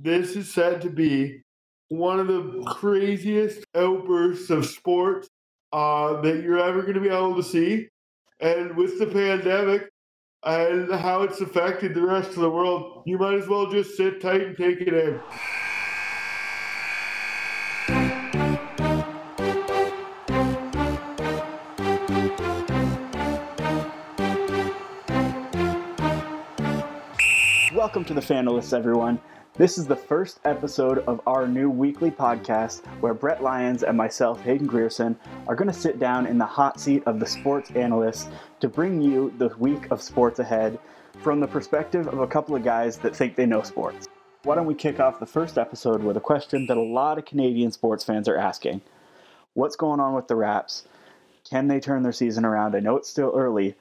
this is said to be one of the craziest outbursts of sports uh, that you're ever going to be able to see. And with the pandemic and how it's affected the rest of the world, you might as well just sit tight and take it in. Welcome to the Fanalysts, everyone. This is the first episode of our new weekly podcast where Brett Lyons and myself, Hayden Grierson, are going to sit down in the hot seat of the sports analyst to bring you the week of sports ahead from the perspective of a couple of guys that think they know sports. Why don't we kick off the first episode with a question that a lot of Canadian sports fans are asking What's going on with the Raps? Can they turn their season around? I know it's still early.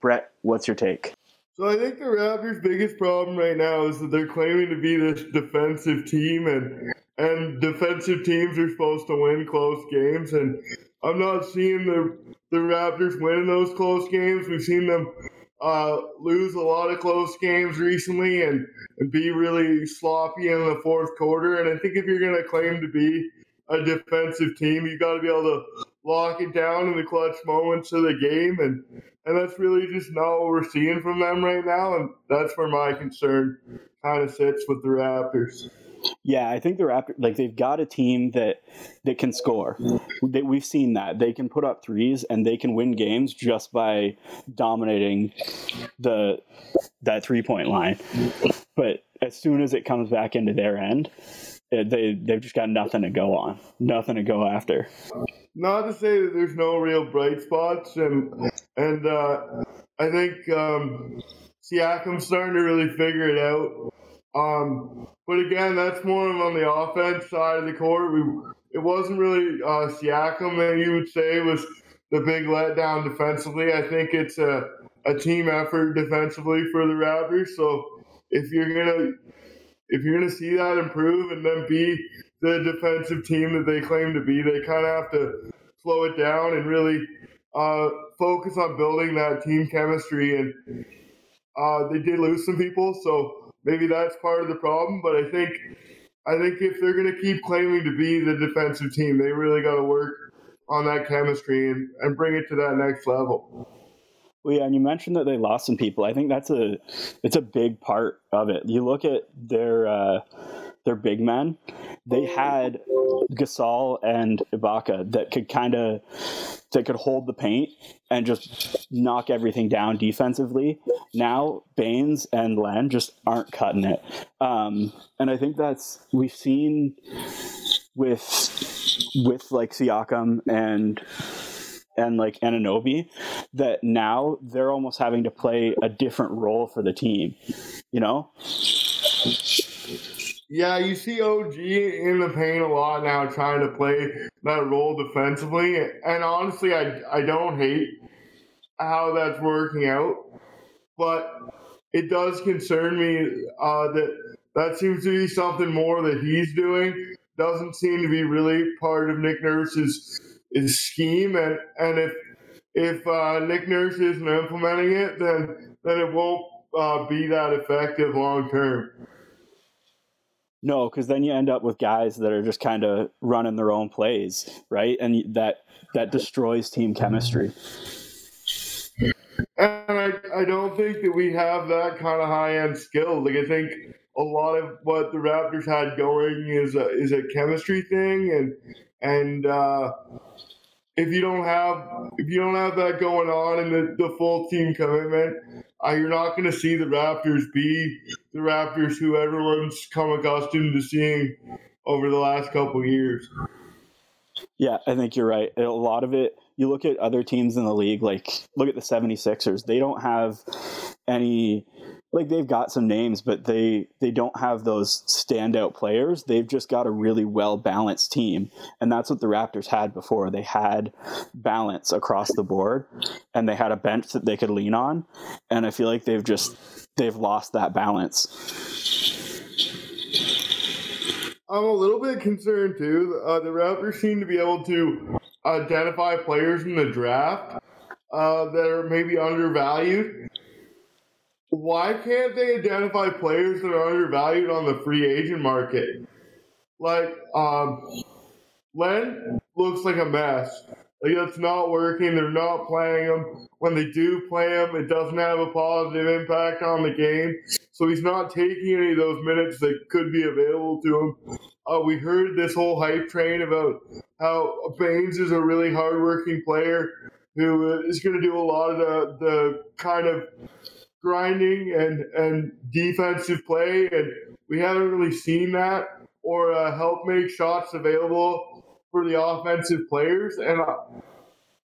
Brett, what's your take? So I think the Raptors' biggest problem right now is that they're claiming to be this defensive team, and and defensive teams are supposed to win close games, and I'm not seeing the the Raptors winning those close games. We've seen them uh, lose a lot of close games recently, and, and be really sloppy in the fourth quarter. And I think if you're going to claim to be a defensive team, you've got to be able to lock it down in the clutch moments of the game, and and that's really just not what we're seeing from them right now. And that's where my concern kind of sits with the Raptors. Yeah, I think the Raptors like they've got a team that that can score. They, we've seen that they can put up threes and they can win games just by dominating the that three point line. But as soon as it comes back into their end, they they've just got nothing to go on, nothing to go after. Not to say that there's no real bright spots, and and uh, I think um, Siakam's starting to really figure it out. Um, but again, that's more on the offense side of the court. We it wasn't really uh, Siakam that you would say was the big letdown defensively. I think it's a a team effort defensively for the Raptors. So if you're gonna if you're gonna see that improve and then be the defensive team that they claim to be, they kind of have to slow it down and really uh, focus on building that team chemistry. And uh, they did lose some people, so maybe that's part of the problem. But I think I think if they're going to keep claiming to be the defensive team, they really got to work on that chemistry and, and bring it to that next level. Well, yeah, and you mentioned that they lost some people. I think that's a it's a big part of it. You look at their uh, their big men. They had Gasol and Ibaka that could kind of that could hold the paint and just knock everything down defensively. Now Baynes and Len just aren't cutting it, um, and I think that's we've seen with with like Siakam and and like Anunoby that now they're almost having to play a different role for the team, you know? Yeah, you see OG in the paint a lot now, trying to play that role defensively. And honestly, I, I don't hate how that's working out, but it does concern me uh, that that seems to be something more that he's doing. Doesn't seem to be really part of Nick Nurse's scheme, and and if if uh, Nick Nurse isn't implementing it, then then it won't uh, be that effective long term. No, because then you end up with guys that are just kind of running their own plays, right? And that that destroys team chemistry. And I, I don't think that we have that kind of high end skill. Like I think a lot of what the Raptors had going is a is a chemistry thing, and and uh, if you don't have if you don't have that going on and the, the full team commitment, uh, you're not going to see the Raptors be the Raptors who everyone's come accustomed to seeing over the last couple years. Yeah, I think you're right. A lot of it, you look at other teams in the league, like look at the 76ers. They don't have any like they've got some names, but they they don't have those standout players. They've just got a really well balanced team, and that's what the Raptors had before. They had balance across the board, and they had a bench that they could lean on. And I feel like they've just they've lost that balance. I'm a little bit concerned too. Uh, the Raptors seem to be able to identify players in the draft uh, that are maybe undervalued why can't they identify players that are undervalued on the free agent market? Like, um, Len looks like a mess. Like it's not working. They're not playing him. When they do play him, it doesn't have a positive impact on the game. So he's not taking any of those minutes that could be available to him. Uh, we heard this whole hype train about how Baynes is a really hardworking player who is going to do a lot of the, the kind of grinding and, and defensive play. And we haven't really seen that or uh, help make shots available for the offensive players. And I,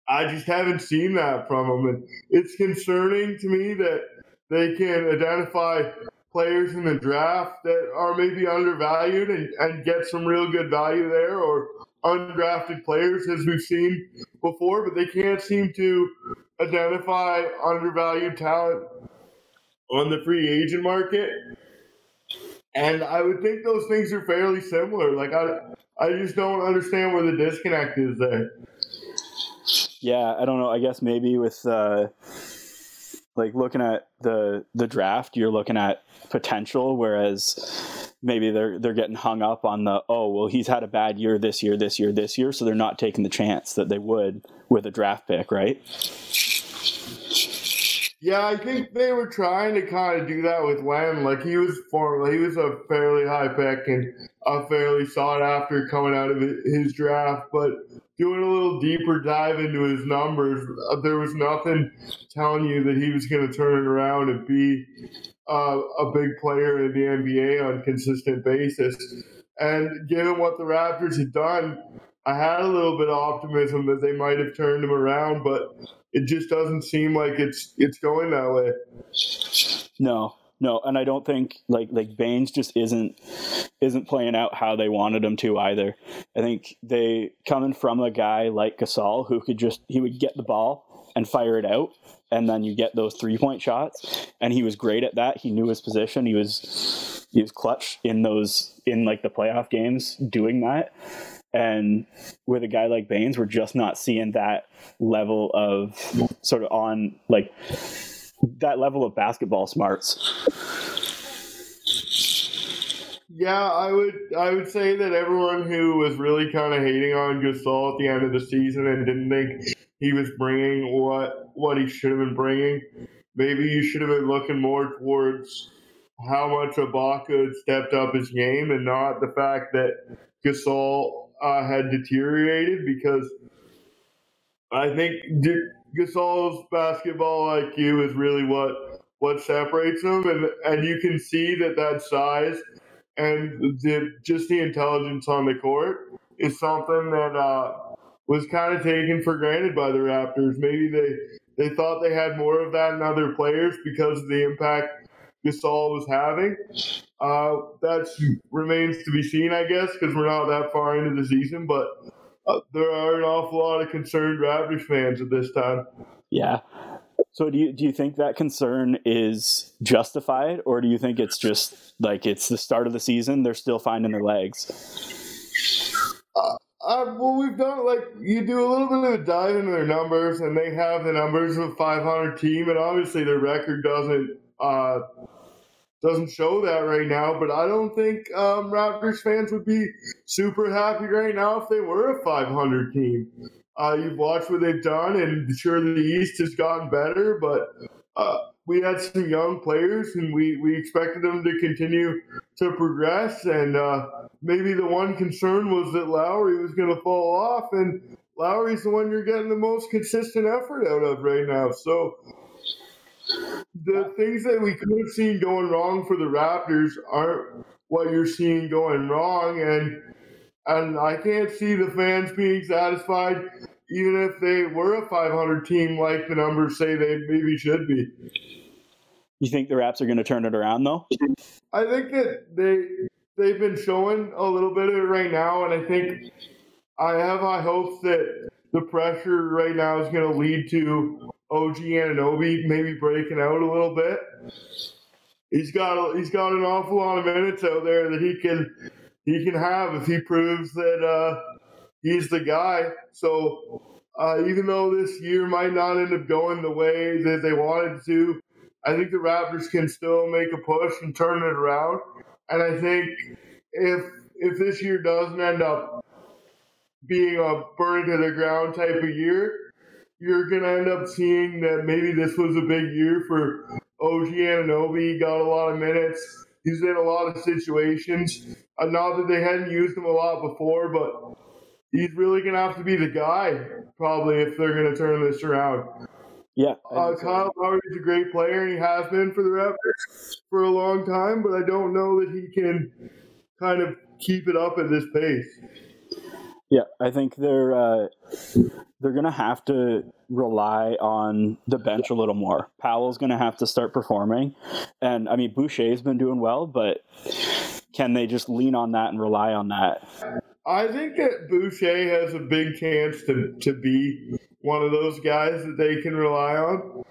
I just haven't seen that from them. And it's concerning to me that they can identify players in the draft that are maybe undervalued and, and get some real good value there or undrafted players as we've seen before, but they can't seem to identify undervalued talent on the free agent market. And I would think those things are fairly similar. Like I I just don't understand where the disconnect is there. Yeah, I don't know. I guess maybe with uh like looking at the the draft, you're looking at potential, whereas maybe they're they're getting hung up on the oh well he's had a bad year this year, this year, this year, so they're not taking the chance that they would with a draft pick, right? Yeah, I think they were trying to kind of do that with Len. Like he was for he was a fairly high pick and a fairly sought after coming out of his draft, but doing a little deeper dive into his numbers, uh, there was nothing telling you that he was going to turn it around and be uh, a big player in the NBA on a consistent basis. And given what the Raptors had done, I had a little bit of optimism that they might have turned him around, but it just doesn't seem like it's it's going that way. No, no, and I don't think like like Baynes just isn't isn't playing out how they wanted him to either. I think they coming from a guy like Gasol who could just he would get the ball and fire it out and then you get those three point shots and he was great at that. He knew his position. He was he was clutch in those in like the playoff games doing that. And with a guy like Baynes, we're just not seeing that level of sort of on like that level of basketball smarts. Yeah, I would I would say that everyone who was really kind of hating on Gasol at the end of the season and didn't think he was bringing what what he should have been bringing, maybe you should have been looking more towards how much Ibaka had stepped up his game and not the fact that Gasol uh, had deteriorated because I think Gasol's basketball IQ is really what what separates him, and and you can see that that size and the, just the intelligence on the court is something that uh, was kind of taken for granted by the Raptors. Maybe they they thought they had more of that in other players because of the impact Gasol was having. Uh, that remains to be seen, I guess, because we're not that far into the season. But uh, there are an awful lot of concerned Raptors fans at this time. Yeah. So do you do you think that concern is justified, or do you think it's just like it's the start of the season? They're still finding their legs. Uh, uh, well, we've done like you do a little bit of a dive into their numbers, and they have the numbers of a 500 team, and obviously their record doesn't uh, doesn't show that right now. But I don't think um, Raptors fans would be super happy right now if they were a 500 team. Uh, you've watched what they've done, and sure, the East has gotten better, but uh, we had some young players, and we, we expected them to continue to progress. And uh, maybe the one concern was that Lowry was going to fall off, and Lowry's the one you're getting the most consistent effort out of right now. So the things that we could have seen going wrong for the Raptors aren't what you're seeing going wrong, and and I can't see the fans being satisfied, even if they were a 500 team, like the numbers say they maybe should be. You think the Raps are going to turn it around, though? I think that they they've been showing a little bit of it right now, and I think I have high hopes that the pressure right now is going to lead to OG Anunoby maybe breaking out a little bit. He's got he's got an awful lot of minutes out there that he can he can have if he proves that uh, he's the guy. So uh, even though this year might not end up going the way that they wanted to, I think the Raptors can still make a push and turn it around. And I think if if this year doesn't end up being a burn to the ground type of year, you're gonna end up seeing that maybe this was a big year for OG Anunoby. He got a lot of minutes. He's in a lot of situations. Uh, not that they hadn't used him a lot before, but he's really gonna have to be the guy probably if they're gonna turn this around. Yeah. Uh, Kyle Lowry's a great player, and he has been for the Raptors for a long time, but I don't know that he can kind of keep it up at this pace. Yeah, I think they're uh, they're gonna have to rely on the bench a little more. Powell's gonna have to start performing, and I mean Boucher's been doing well, but can they just lean on that and rely on that? I think that Boucher has a big chance to, to be one of those guys that they can rely on.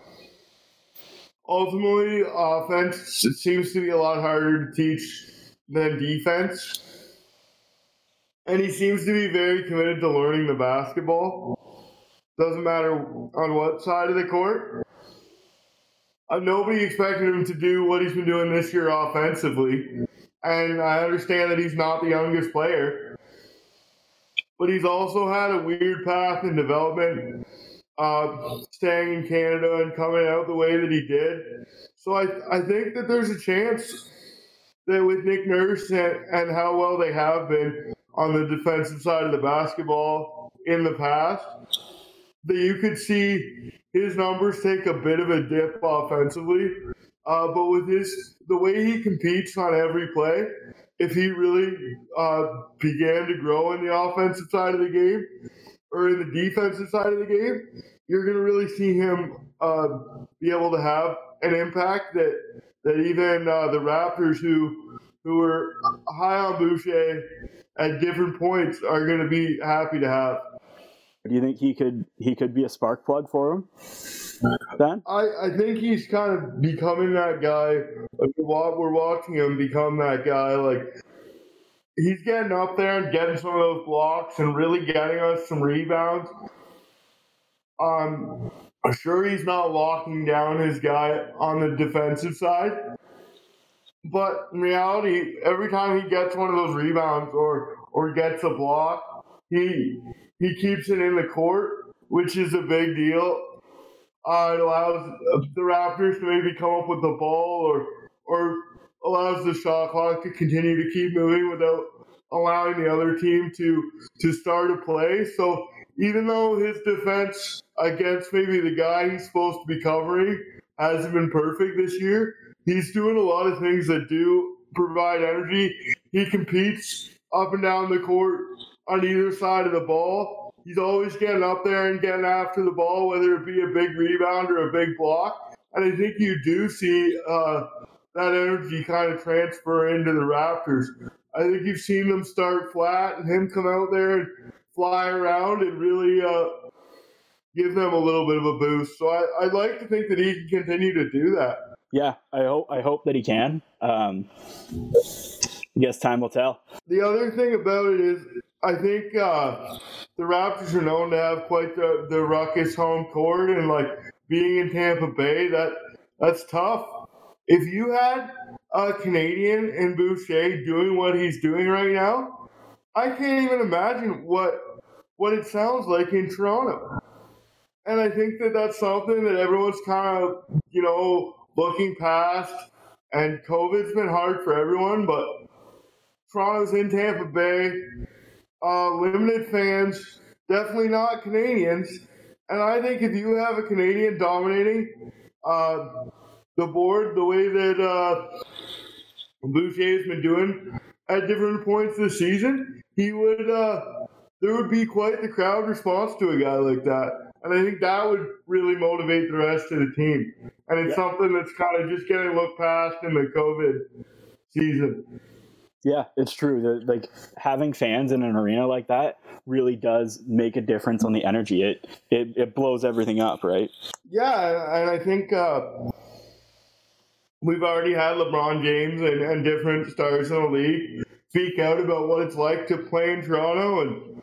Ultimately, offense seems to be a lot harder to teach than defense. And he seems to be very committed to learning the basketball. Doesn't matter on what side of the court. Uh, nobody expected him to do what he's been doing this year offensively. And I understand that he's not the youngest player but he's also had a weird path in development, uh, staying in Canada and coming out the way that he did. So I, I think that there's a chance that with Nick Nurse and, and how well they have been on the defensive side of the basketball in the past, that you could see his numbers take a bit of a dip offensively. Uh, but with his the way he competes on every play, if he really uh, began to grow in the offensive side of the game or in the defensive side of the game, you're going to really see him uh, be able to have an impact that that even uh, the Raptors, who who were high on Boucher at different points, are going to be happy to have. Do you think he could he could be a spark plug for him? Ben? I, I think he's kind of becoming that guy. We're watching him become that guy. Like he's getting up there and getting some of those blocks and really getting us some rebounds. Um, I'm sure he's not locking down his guy on the defensive side. But in reality, every time he gets one of those rebounds or or gets a block, he he keeps it in the court, which is a big deal. Uh, it allows the Raptors to maybe come up with the ball or or allows the shot clock to continue to keep moving without allowing the other team to to start a play. So even though his defense against maybe the guy he's supposed to be covering hasn't been perfect this year, he's doing a lot of things that do provide energy. He competes up and down the court on either side of the ball. He's always getting up there and getting after the ball, whether it be a big rebound or a big block. And I think you do see uh, that energy kind of transfer into the Raptors. I think you've seen them start flat and him come out there and fly around and really uh, give them a little bit of a boost. So I, would like to think that he can continue to do that. Yeah, I hope I hope that he can. Um, I guess time will tell. The other thing about it is, I think uh, the Raptors are known to have quite the, the ruckus home court, and like being in Tampa Bay, that that's tough. If you had a Canadian in Boucher doing what he's doing right now, I can't even imagine what what it sounds like in Toronto. And I think that that's something that everyone's kind of, you know, looking past. And COVID's been hard for everyone, but Toronto's in Tampa Bay, uh, limited fans, definitely not Canadians. And I think if you have a Canadian dominating, uh, the board the way that uh, Boucher has been doing at different points this season, he would uh, there would be quite the crowd response to a guy like that. And I think that would really motivate the rest of the team. And it's yeah. something that's kind of just getting looked past in the COVID season. Yeah, it's true. The, like having fans in an arena like that really does make a difference on the energy. It it, it blows everything up, right? Yeah, and I think uh, we've already had LeBron James and, and different stars in the league speak out about what it's like to play in Toronto and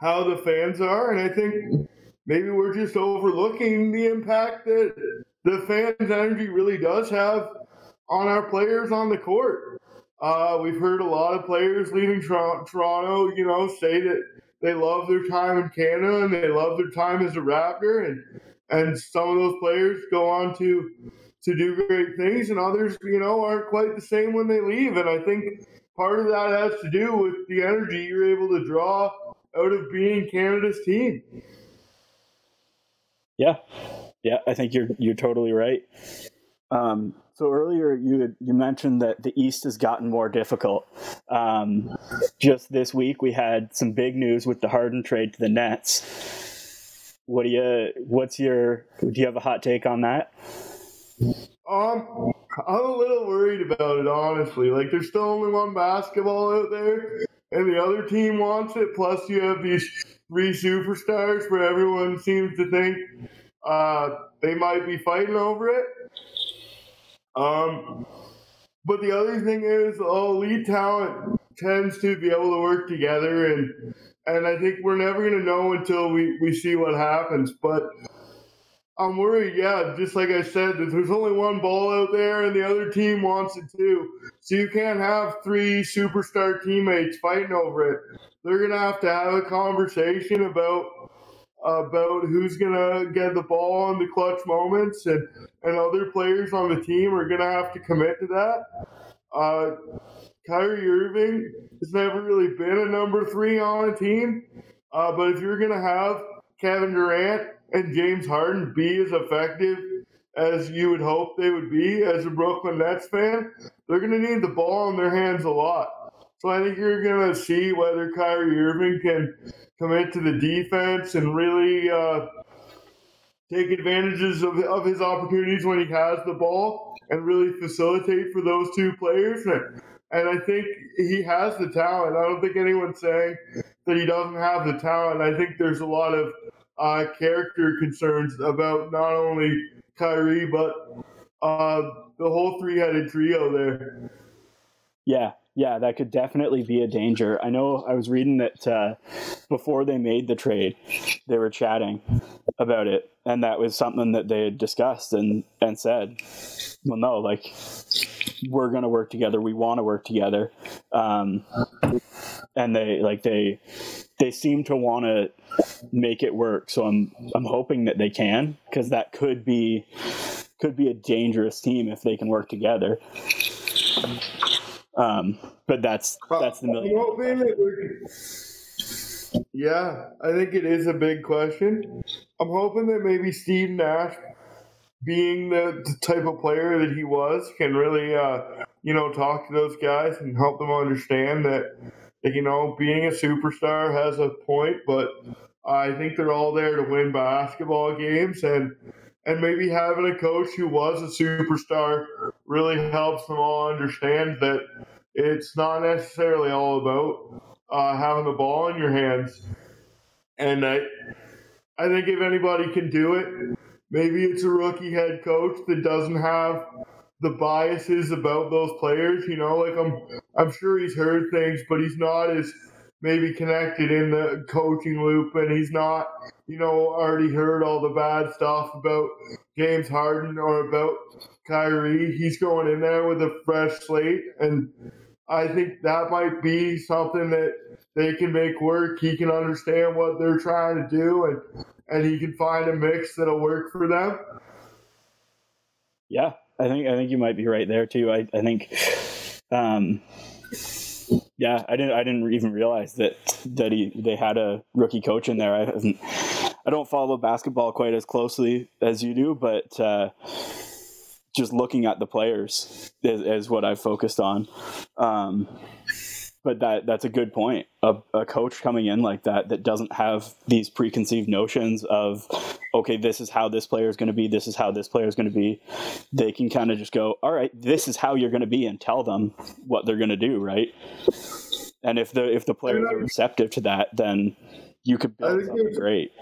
how the fans are. And I think maybe we're just overlooking the impact that the fans' energy really does have on our players on the court. Uh, we've heard a lot of players leaving Toronto, you know, say that they love their time in Canada and they love their time as a Raptor, and and some of those players go on to to do great things, and others, you know, aren't quite the same when they leave. And I think part of that has to do with the energy you're able to draw out of being Canada's team. Yeah, yeah, I think you're you're totally right. Um, so earlier you had, you mentioned that the East has gotten more difficult. Um, just this week we had some big news with the Harden trade to the Nets. What do you? What's your? Do you have a hot take on that? Um, I'm a little worried about it, honestly. Like, there's still only one basketball out there, and the other team wants it. Plus, you have these three superstars where everyone seems to think uh, they might be fighting over it. Um, but the other thing is, oh, elite talent tends to be able to work together, and and I think we're never going to know until we, we see what happens. But I'm worried, yeah, just like I said, that there's only one ball out there and the other team wants it too. So you can't have three superstar teammates fighting over it. They're gonna have to have a conversation about about who's gonna get the ball in the clutch moments and, and other players on the team are gonna have to commit to that. Uh, Kyrie Irving has never really been a number three on a team. Uh, but if you're gonna have Kevin Durant and James Harden be as effective as you would hope they would be as a Brooklyn Nets fan, they're to need the ball in their hands a lot. So I think you're going to see whether Kyrie Irving can commit to the defense and really uh, take advantages of, of his opportunities when he has the ball and really facilitate for those two players. And, and I think he has the talent. I don't think anyone's saying that he doesn't have the talent. I think there's a lot of uh, character concerns about not only Kyrie but uh, the whole three-headed trio there. Yeah, yeah, that could definitely be a danger. I know I was reading that uh, before they made the trade, they were chatting about it, and that was something that they had discussed and and said, "Well, no, like we're going to work together. We want to work together." Um, and they like they they seem to want to make it work. So I'm I'm hoping that they can because that could be could be a dangerous team if they can work together. Um, but that's that's the million. Yeah, I think it is a big question. I'm hoping that maybe Steve Nash, being the, the type of player that he was, can really, uh, you know, talk to those guys and help them understand that you know, being a superstar has a point, but I think they're all there to win basketball games and and maybe having a coach who was a superstar really helps them all understand that it's not necessarily all about uh, having the ball in your hands. And I, I think if anybody can do it, maybe it's a rookie head coach that doesn't have the biases about those players. You know, like I'm I'm sure he's heard things, but he's not as maybe connected in the coaching loop, and he's not, you know, already heard all the bad stuff about James Harden or about Kyrie. He's going in there with a fresh slate, and I think that might be something that they can make work. He can understand what they're trying to do, and and he can find a mix that'll work for them. Yeah, I think I think you might be right there too. I I think, um, yeah, I didn't I didn't even realize that that he they had a rookie coach in there. I haven't I don't follow basketball quite as closely as you do, but uh, just looking at the players is, is what I've focused on. Um, but that that's a good point. A, a, coach coming in like that that doesn't have these preconceived notions of, okay, this is how this player is going to be. This is how this player is going to be. They can kind of just go, all right, this is how you're going to be, and tell them what they're going to do, right? And if the if the players are receptive to that, then you could build something great.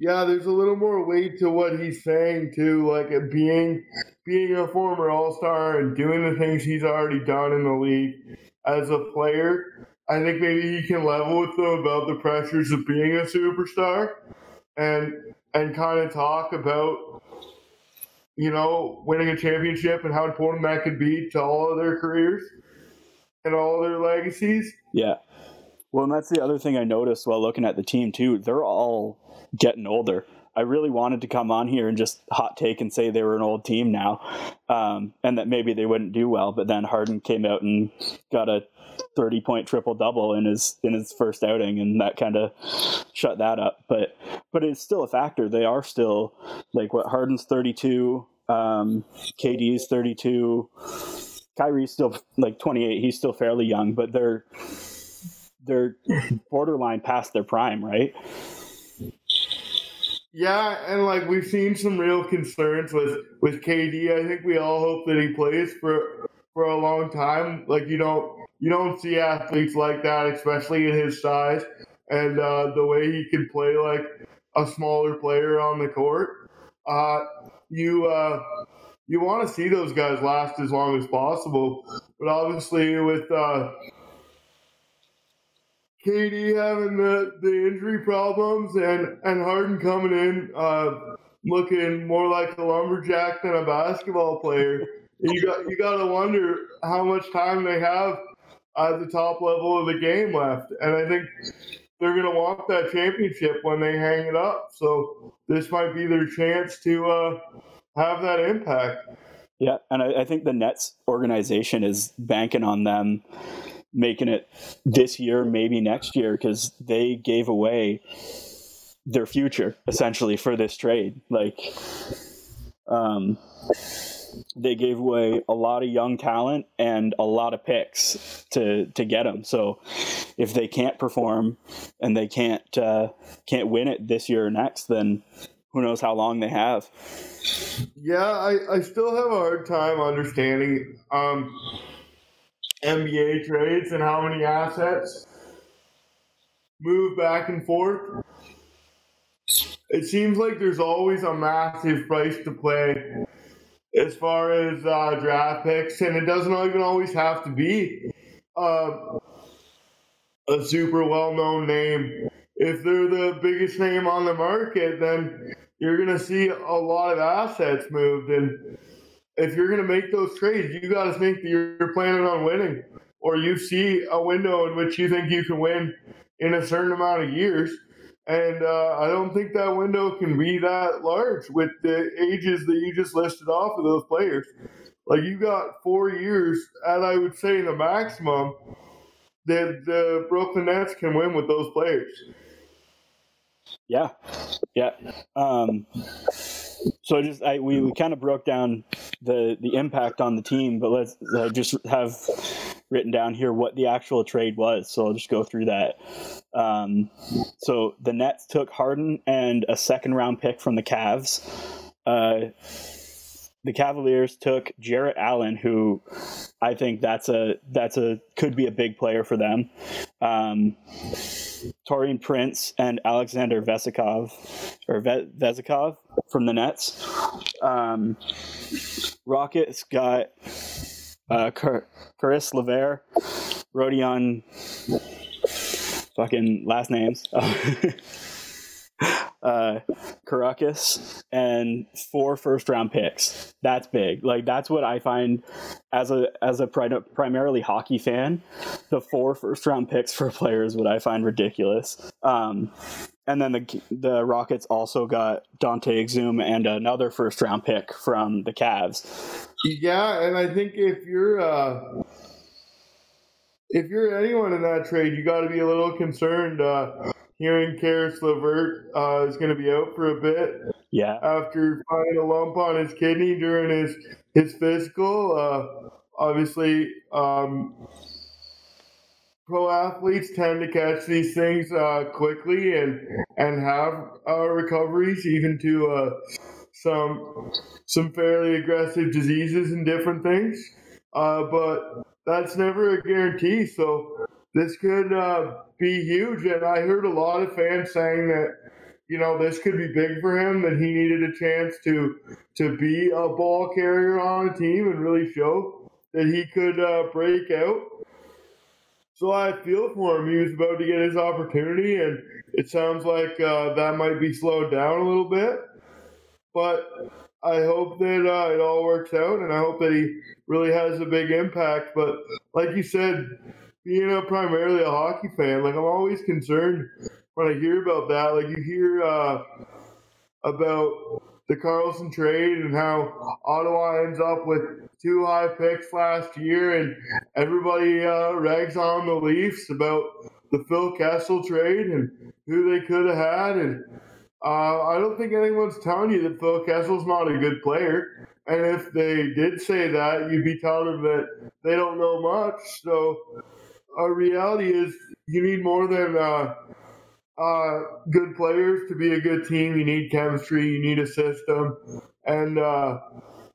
Yeah, there's a little more weight to what he's saying too, like uh, being being a former All Star and doing the things he's already done in the league as a player. I think maybe he can level with them about the pressures of being a superstar, and and kind of talk about you know winning a championship and how important that could be to all of their careers and all of their legacies. Yeah. Well, and that's the other thing I noticed while looking at the team too. They're all getting older. I really wanted to come on here and just hot take and say they were an old team now, um, and that maybe they wouldn't do well. But then Harden came out and got a thirty point triple double in his in his first outing, and that kind of shut that up. But but it's still a factor. They are still like what Harden's thirty two, um, KD's thirty two. Kyrie's still like 28. He's still fairly young, but they're they're borderline past their prime, right? Yeah, and like we've seen some real concerns with with KD. I think we all hope that he plays for for a long time. Like you don't you don't see athletes like that, especially in his size and uh, the way he can play like a smaller player on the court. Uh, you uh, you want to see those guys last as long as possible, but obviously with uh, KD having the, the injury problems and, and Harden coming in uh, looking more like a lumberjack than a basketball player. you got you got to wonder how much time they have at the top level of the game left, and I think they're going to want that championship when they hang it up. So this might be their chance to uh, have that impact. Yeah, and I, I think the Nets organization is banking on them making it this year, maybe next year, because they gave away their future essentially for this trade. Like, um, they gave away a lot of young talent and a lot of picks to to get them. So, if they can't perform and they can't uh, can't win it this year or next, then who knows how long they have. Yeah, I, I still have a hard time understanding. Um, NBA trades and how many assets move back and forth. It seems like there's always a massive price to play as far as uh, draft picks, and it doesn't even always have to be uh, a super well known name. If they're the biggest name on the market, then you're going to see a lot of assets moved. And if you're going to make those trades, you got to think that you're planning on winning, or you see a window in which you think you can win in a certain amount of years. And uh, I don't think that window can be that large with the ages that you just listed off of those players. Like you got four years, and I would say the maximum that the Brooklyn Nets can win with those players. Yeah, yeah. Um, so just I, we, we kind of broke down the the impact on the team, but let's uh, just have written down here what the actual trade was. So I'll just go through that. Um, so the Nets took Harden and a second round pick from the Cavs. Uh, the Cavaliers took Jarrett Allen, who I think that's a that's a could be a big player for them. Um, Taurean Prince and Alexander Vesikov or Vesikov from the Nets. Um, Rockets got uh, Caris LeVert, Rodion, fucking last names. uh, Kurucs and four first round picks. That's big. Like that's what I find as a as a pri- primarily hockey fan. The four first round picks for players player what I find ridiculous. Um, and then the the Rockets also got Dante Exum and another first round pick from the Cavs. Yeah, and I think if you're uh, if you're anyone in that trade, you got to be a little concerned. Uh, hearing Caris LeVert uh, is going to be out for a bit. Yeah. After finding a lump on his kidney during his his physical, uh, obviously, um, pro athletes tend to catch these things uh, quickly and and have uh, recoveries, even to uh, some some fairly aggressive diseases and different things. Uh, but that's never a guarantee. So this could be huge. And I heard a lot of fans saying that, you know, this could be big for him, that he needed a chance to to be a ball carrier on a team and really show that he could uh, break out. So I feel for him. He was about to get his opportunity, and it sounds like uh, that might be slowed down a little bit. But I hope that uh, it all works out, and I hope that he really has a big impact. But like you said, being know, primarily a hockey fan, like I'm always concerned when I hear about that. Like you hear uh, about the Karlsson trade and how Ottawa ends up with two high picks last year, and everybody uh, rags on the Leafs about the Phil Kessel trade and who they could have had. And uh, I don't think anyone's telling you that Phil Kessel's not a good player. And if they did say that, you'd be telling them that they don't know much. So, our reality is you need more than. Uh, uh, good players to be a good team. You need chemistry, you need a system, and uh,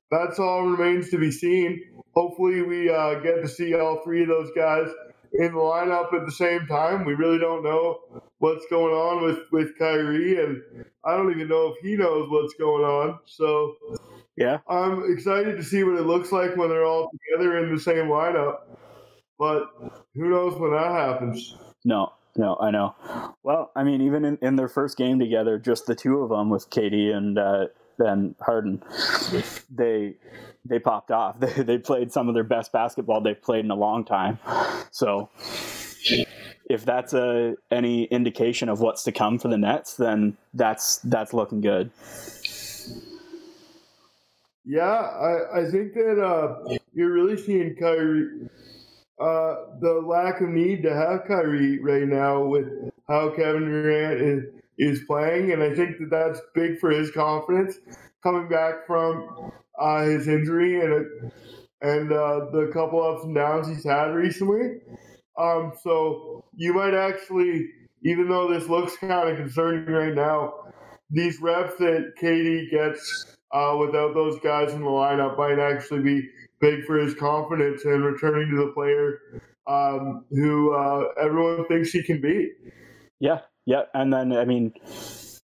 that's all remains to be seen. Hopefully, we uh, get to see all three of those guys in the lineup at the same time. We really don't know what's going on with with Kyrie, and I don't even know if he knows what's going on. So, yeah, I'm excited to see what it looks like when they're all together in the same lineup. But who knows when that happens? No, no, I know. Well, I mean, even in, in their first game together, just the two of them with KD and uh, and Harden, they they popped off. They they played some of their best basketball they've played in a long time. So, if that's a any indication of what's to come for the Nets, then that's that's looking good. Yeah, I, I think that uh, you're really seeing Kyrie uh, the lack of need to have Kyrie right now with how Kevin Durant is, is playing, and I think that that's big for his confidence coming back from uh, his injury and and uh, the couple ups and downs he's had recently. Um, so you might actually, even though this looks kind of concerning right now, these reps that KD gets uh, without those guys in the lineup might actually be big for his confidence and returning to the player um, who uh, everyone thinks he can be. Yeah, yeah, and then I mean,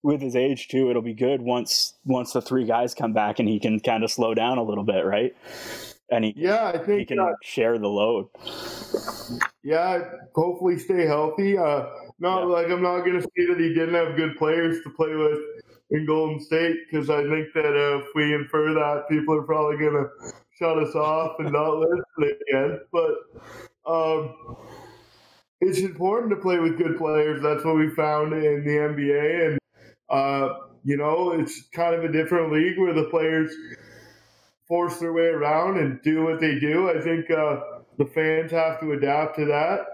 with his age too, it'll be good once once the three guys come back and he can kind of slow down a little bit, right? And he yeah, I think he can uh, share the load. Yeah, hopefully stay healthy. Uh, not yeah. like I'm not going to say that he didn't have good players to play with in Golden State because I think that uh, if we infer that, people are probably going to shut us off and not listen again. But um, it's important to play with good players. That's what we found in the NBA, and uh, you know, it's kind of a different league where the players force their way around and do what they do. I think uh, the fans have to adapt to that.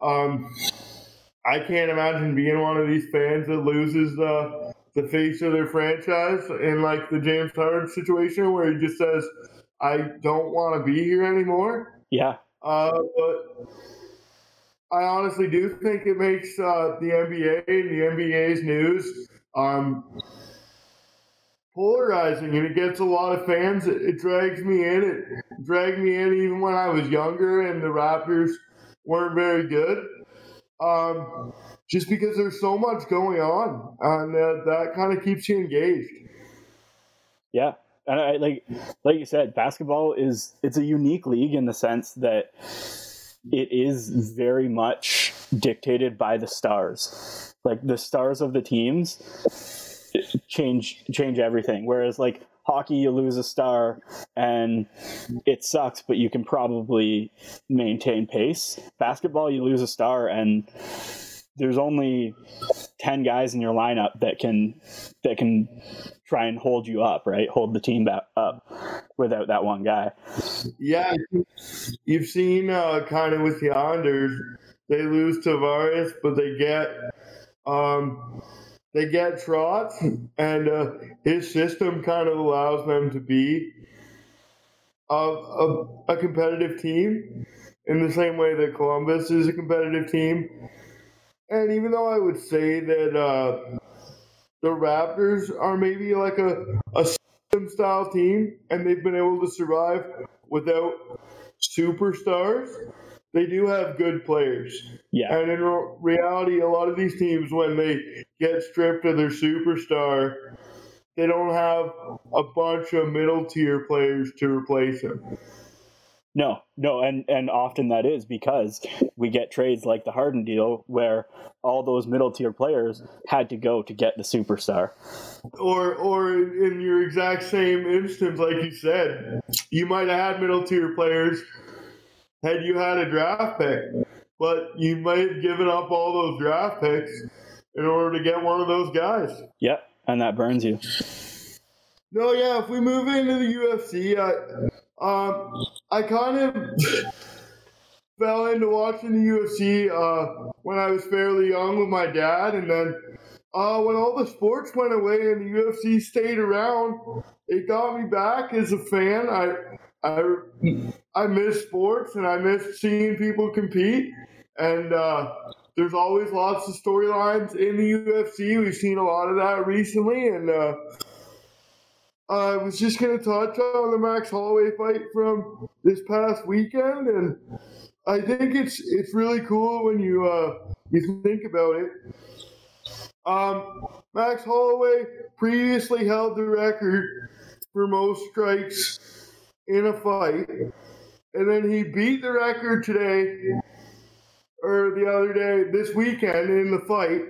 Um, I can't imagine being one of these fans that loses the the face of their franchise in like the James Harden situation where he just says, I don't want to be here anymore. Yeah. Uh, but I honestly do think it makes uh, the NBA and the NBA's news um, polarizing, and it gets a lot of fans. It, it drags me in. It dragged me in even when I was younger, and the Raptors weren't very good. Um, just because there's so much going on, and uh, that kind of keeps you engaged. Yeah, and I like like you said, basketball is it's a unique league in the sense that it is very much dictated by the stars. Like the stars of the teams change change everything. Whereas like hockey, you lose a star and it sucks, but you can probably maintain pace. Basketball, you lose a star and there's only 10 guys in your lineup that can that can try and hold you up right? Hold the team up without that one guy. Yeah you've seen uh, kind of with the Islanders they lose Tavares but they get um, they get Trotz and uh, his system kind of allows them to be a, a, a competitive team in the same way that Columbus is a competitive team. And even though I would say that uh, the Raptors are maybe like a, a system style team and they've been able to survive without superstars, they do have good players. Yeah. And in reality, a lot of these teams, when they get stripped of their superstar, they don't have a bunch of middle tier players to replace them. No, no, and and often that is because we get trades like the Harden deal where all those middle tier players had to go to get the superstar. Or or in your exact same instance, like you said, you might have had middle tier players had you had a draft pick, but you might have given up all those draft picks in order to get one of those guys. Yep, and that burns you. No, yeah. If we move into the UFC, I, um, I kind of fell into watching the UFC uh, when I was fairly young with my dad, and then uh, when all the sports went away and the UFC stayed around, it got me back as a fan. I I I miss sports and I miss seeing people compete, and uh, there's always lots of storylines in the UFC. We've seen a lot of that recently, and. I was just going to touch on the Max Holloway fight from this past weekend, and I think it's it's really cool when you uh, you think about it. Um, Max Holloway previously held the record for most strikes in a fight, and then he beat the record today or the other day this weekend in the fight,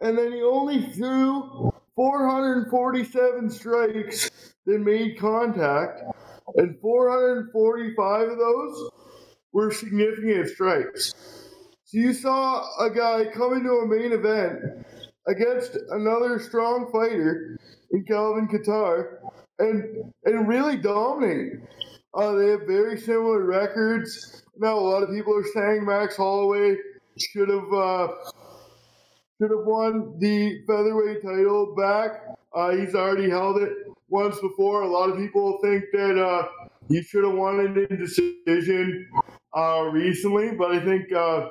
and then he only threw 447 strikes that made contact, and 445 of those were significant strikes. So you saw a guy come into a main event against another strong fighter in Calvin Kattar and and really dominate. Uh, they have very similar records. Now a lot of people are saying Max Holloway should have uh, should have won the featherweight title back. Uh, he's already held it once before. A lot of people think that uh, he should have won in decision uh, recently, but I think uh,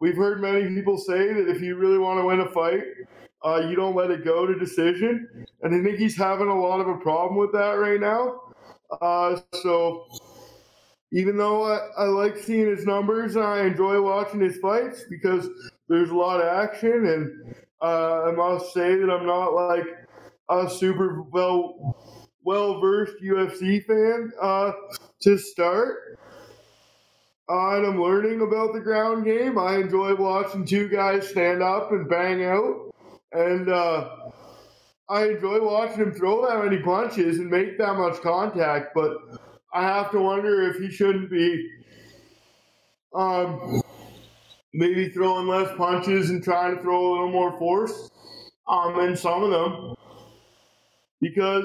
we've heard many people say that if you really want to win a fight, uh, you don't let it go to decision. And I think he's having a lot of a problem with that right now. Uh, so even though I, I like seeing his numbers and I enjoy watching his fights because there's a lot of action, and uh, I must say that I'm not like a super well well versed UFC fan uh, to start. Uh, and I'm learning about the ground game. I enjoy watching two guys stand up and bang out, and uh, I enjoy watching him throw that many punches and make that much contact. But I have to wonder if he shouldn't be um, maybe throwing less punches and trying to throw a little more force um, in some of them because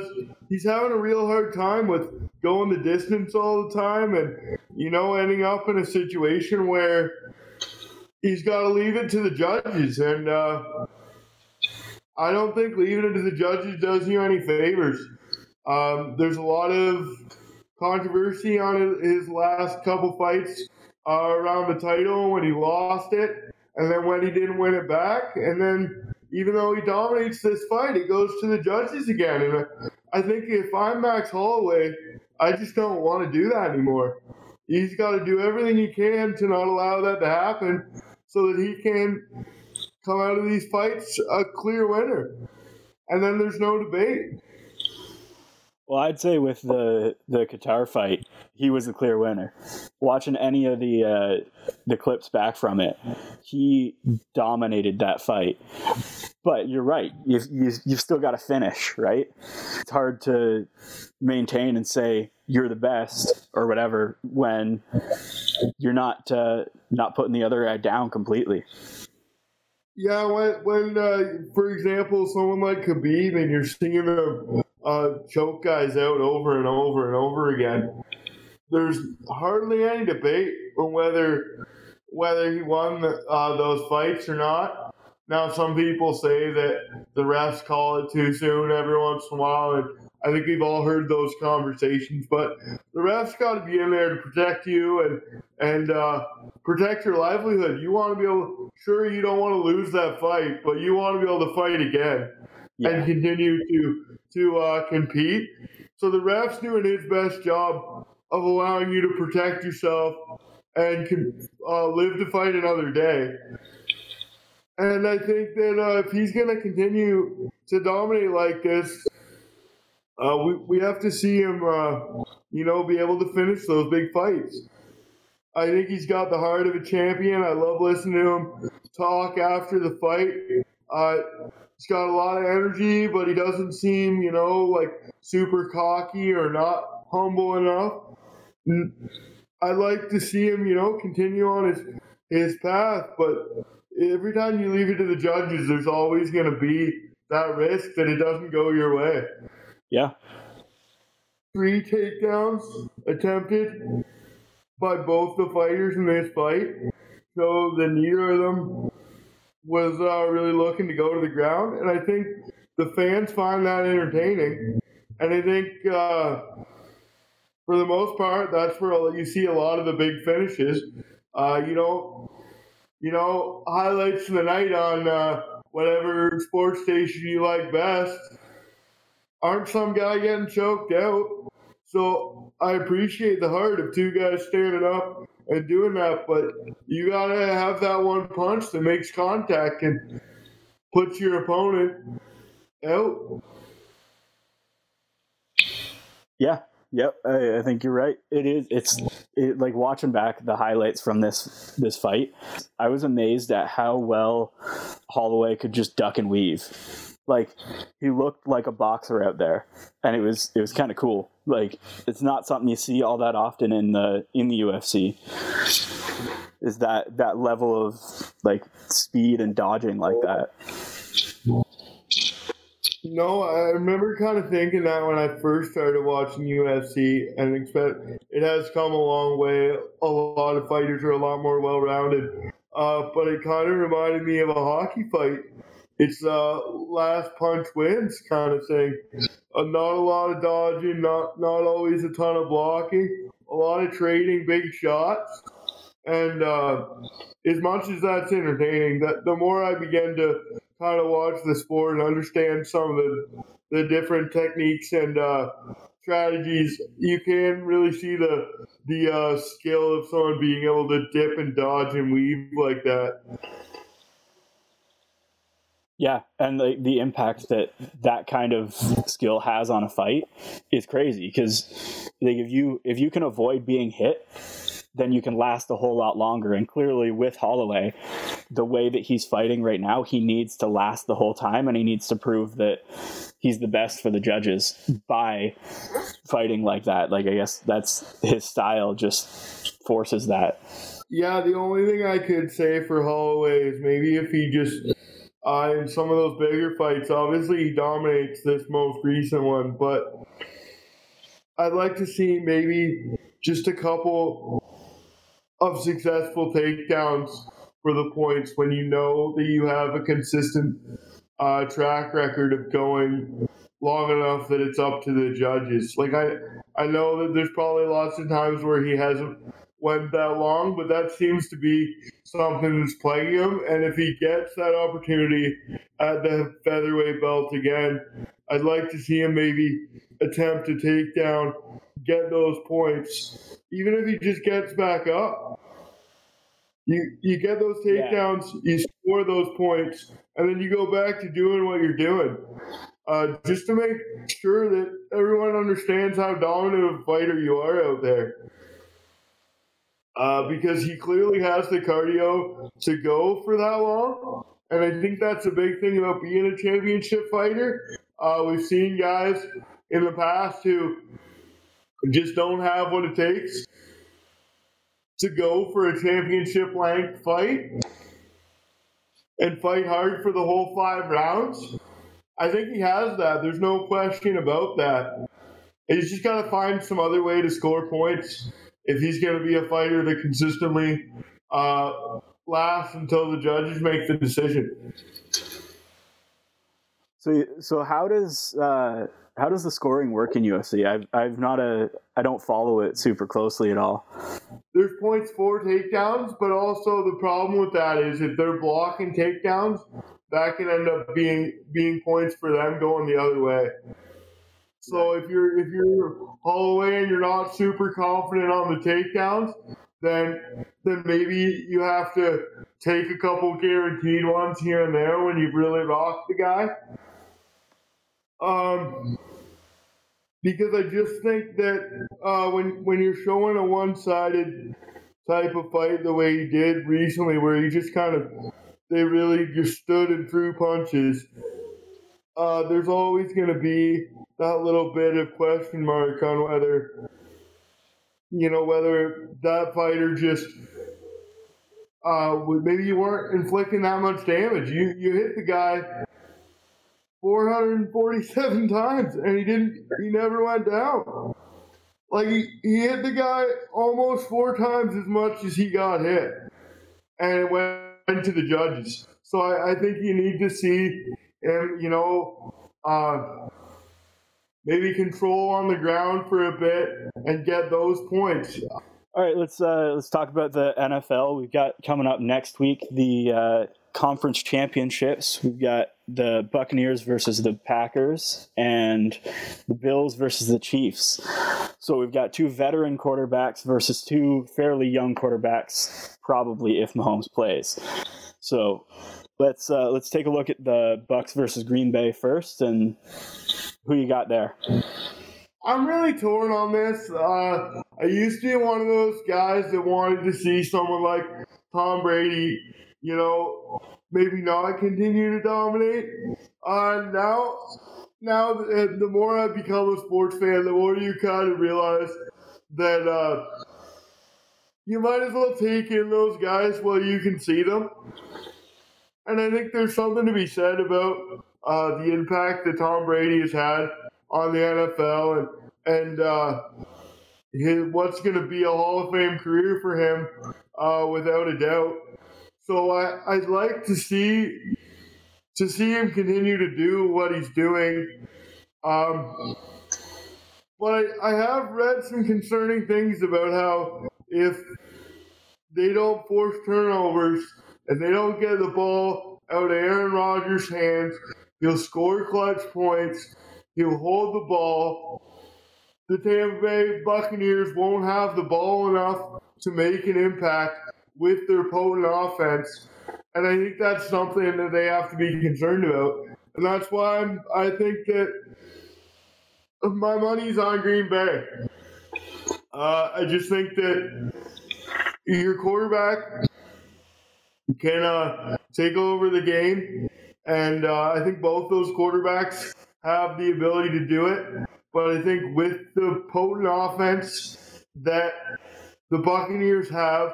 he's having a real hard time with going the distance all the time and, you know, ending up in a situation where he's got to leave it to the judges. And uh, I don't think leaving it to the judges does you any favors. Um, there's a lot of controversy on his last couple fights uh, around the title when he lost it, and then when he didn't win it back, and then even though he dominates this fight, it goes to the judges again. And I think if I'm Max Holloway, I just don't want to do that anymore. He's got to do everything he can to not allow that to happen, so that he can come out of these fights a clear winner. And then there's no debate. Well, I'd say with the the Kattar fight, he was the clear winner. Watching any of the uh, the clips back from it, he dominated that fight. But you're right. You you you've still got to finish, right? It's hard to maintain and say you're the best or whatever when you're not uh, not putting the other guy down completely. Yeah, when when uh, for example, someone like Khabib and you're seeing him uh, choke guys out over and over and over again. There's hardly any debate on whether whether he won the, uh, those fights or not. Now, some people say that the refs call it too soon every once in a while, and I think we've all heard those conversations. But the refs got to be in there to protect you and and uh, protect your livelihood. You want to be able, sure, you don't want to lose that fight, but you want to be able to fight again yeah. and continue to to uh, compete. So the ref's doing his best job of allowing you to protect yourself and can uh, live to fight another day. And I think that uh, if he's going to continue to dominate like this, uh, we, we have to see him, uh, you know, be able to finish those big fights. I think he's got the heart of a champion. I love listening to him talk after the fight. Uh, he's got a lot of energy, but he doesn't seem, you know, like super cocky or not humble enough. I'd like to see him, you know, continue on his his path, but every time you leave it to the judges, there's always going to be that risk that it doesn't go your way. Yeah. Three takedowns attempted by both the fighters in this fight, so that neither of them was uh, really looking to go to the ground, and I think the fans find that entertaining, and I think uh, for the most part, that's where you see a lot of the big finishes. Uh, you know, you know, highlights of the night on uh, whatever sports station you like best. Aren't some guy getting choked out? So I appreciate the heart of two guys standing up and doing that, but you gotta have that one punch that makes contact and puts your opponent out. Yeah, Yep, I, I, think you're right. It is. It's it, like watching back the highlights from this this fight. I was amazed at how well Holloway could just duck and weave. Like he looked like a boxer out there, and it was it was kind of cool. Like it's not something you see all that often in the in the UFC. Is that that level of like speed and dodging like that? No, I remember kind of thinking that when I first started watching UFC, and expect it has come a long way. A lot of fighters are a lot more well-rounded, uh, but it kind of reminded me of a hockey fight. It's uh, last punch wins kind of thing. Uh, not a lot of dodging, not not always a ton of blocking, a lot of trading big shots, and uh, as much as that's entertaining, that the more I begin to kind of watch the sport and understand some of the the different techniques and uh, strategies, you can really see the the uh, skill of someone being able to dip and dodge and weave like that. Yeah, and the the impact that that kind of skill has on a fight is crazy because like if you if you can avoid being hit then you can last a whole lot longer. And clearly, with Holloway, the way that he's fighting right now, he needs to last the whole time and he needs to prove that he's the best for the judges by fighting like that. Like, I guess that's his style, just forces that. Yeah, the only thing I could say for Holloway is maybe if he just. Uh, in some of those bigger fights, obviously he dominates this most recent one, but I'd like to see maybe just a couple of successful takedowns for the points when you know that you have a consistent uh, track record of going long enough that it's up to the judges. Like I, I know that there's probably lots of times where he hasn't went that long, but that seems to be something that's plaguing him. And if he gets that opportunity at the featherweight belt again, I'd like to see him maybe attempt to take down, get those points, even if he just gets back up. You you get those takedowns, yeah. you score those points, and then you go back to doing what you're doing. Uh, just to make sure that everyone understands how dominant a fighter you are out there. Uh, because he clearly has the cardio to go for that long. And I think that's a big thing about being a championship fighter. Uh, we've seen guys in the past who just don't have what it takes to go for a championship length fight and fight hard for the whole five rounds. I think he has that. There's no question about that. He's just got to find some other way to score points if he's going to be a fighter that consistently uh, lasts until the judges make the decision. So, so how does uh, how does the scoring work in UFC? I've I've not a I don't follow it super closely at all. There's points for takedowns, but also the problem with that is if they're blocking takedowns, that can end up being being points for them going the other way. So if you're if you're Holloway and you're not super confident on the takedowns, then then maybe you have to take a couple guaranteed ones here and there when you've really rocked the guy. Um, because I just think that uh, when when you're showing a one-sided type of fight the way he did recently, where he just kind of they really just stood and threw punches. Uh, there's always going to be that little bit of question mark on whether you know whether that fighter just uh, maybe you weren't inflicting that much damage. You you hit the guy 447 times and he didn't he never went down. Like he, he hit the guy almost four times as much as he got hit. And it went to the judges. So I, I think you need to see him, you know, uh, maybe control on the ground for a bit and get those points. All right, let's uh, let's talk about the NFL. We've got coming up next week the uh, conference championships. We've got the Buccaneers versus the Packers and the Bills versus the Chiefs. So we've got two veteran quarterbacks versus two fairly young quarterbacks, probably if Mahomes plays. So let's uh, let's take a look at the Bucs versus Green Bay first, and who you got there. I'm really torn on this. Uh, I used to be one of those guys that wanted to see someone like Tom Brady, you know, maybe not continue to dominate. Uh, now, now the more I become a sports fan, the more you kind of realize that uh, you might as well take in those guys while you can see them. And I think there's something to be said about uh, the impact that Tom Brady has had on the NFL and and uh, his, what's going to be a Hall of Fame career for him, uh, without a doubt. So I, I'd like to see to see him continue to do what he's doing. Um, but I, I have read some concerning things about how if they don't force turnovers and they don't get the ball out of Aaron Rodgers' hands, he'll score clutch points. He'll hold the ball. The Tampa Bay Buccaneers won't have the ball enough to make an impact with their potent offense. And I think that's something that they have to be concerned about. And that's why I'm, I think that my money's on Green Bay. Uh, I just think that your quarterback can uh, take over the game. And uh, I think both those quarterbacks have the ability to do it. But I think with the potent offense that the Buccaneers have,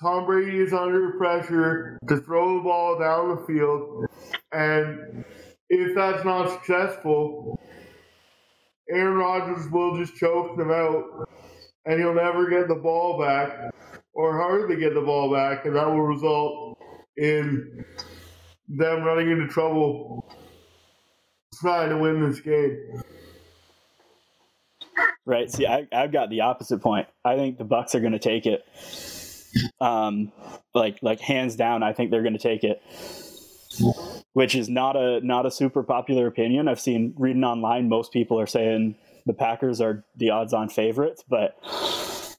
Tom Brady is under pressure to throw the ball down the field. And if that's not successful, Aaron Rodgers will just choke them out and he'll never get the ball back or hardly get the ball back. And that will result in them running into trouble trying to win this game. Right. See, I, I've got the opposite point. I think the Bucs are going to take it um, like like hands down, I think they're going to take it. Which is not a not a super popular opinion. I've seen reading online, most people are saying the Packers are the odds-on favorites, but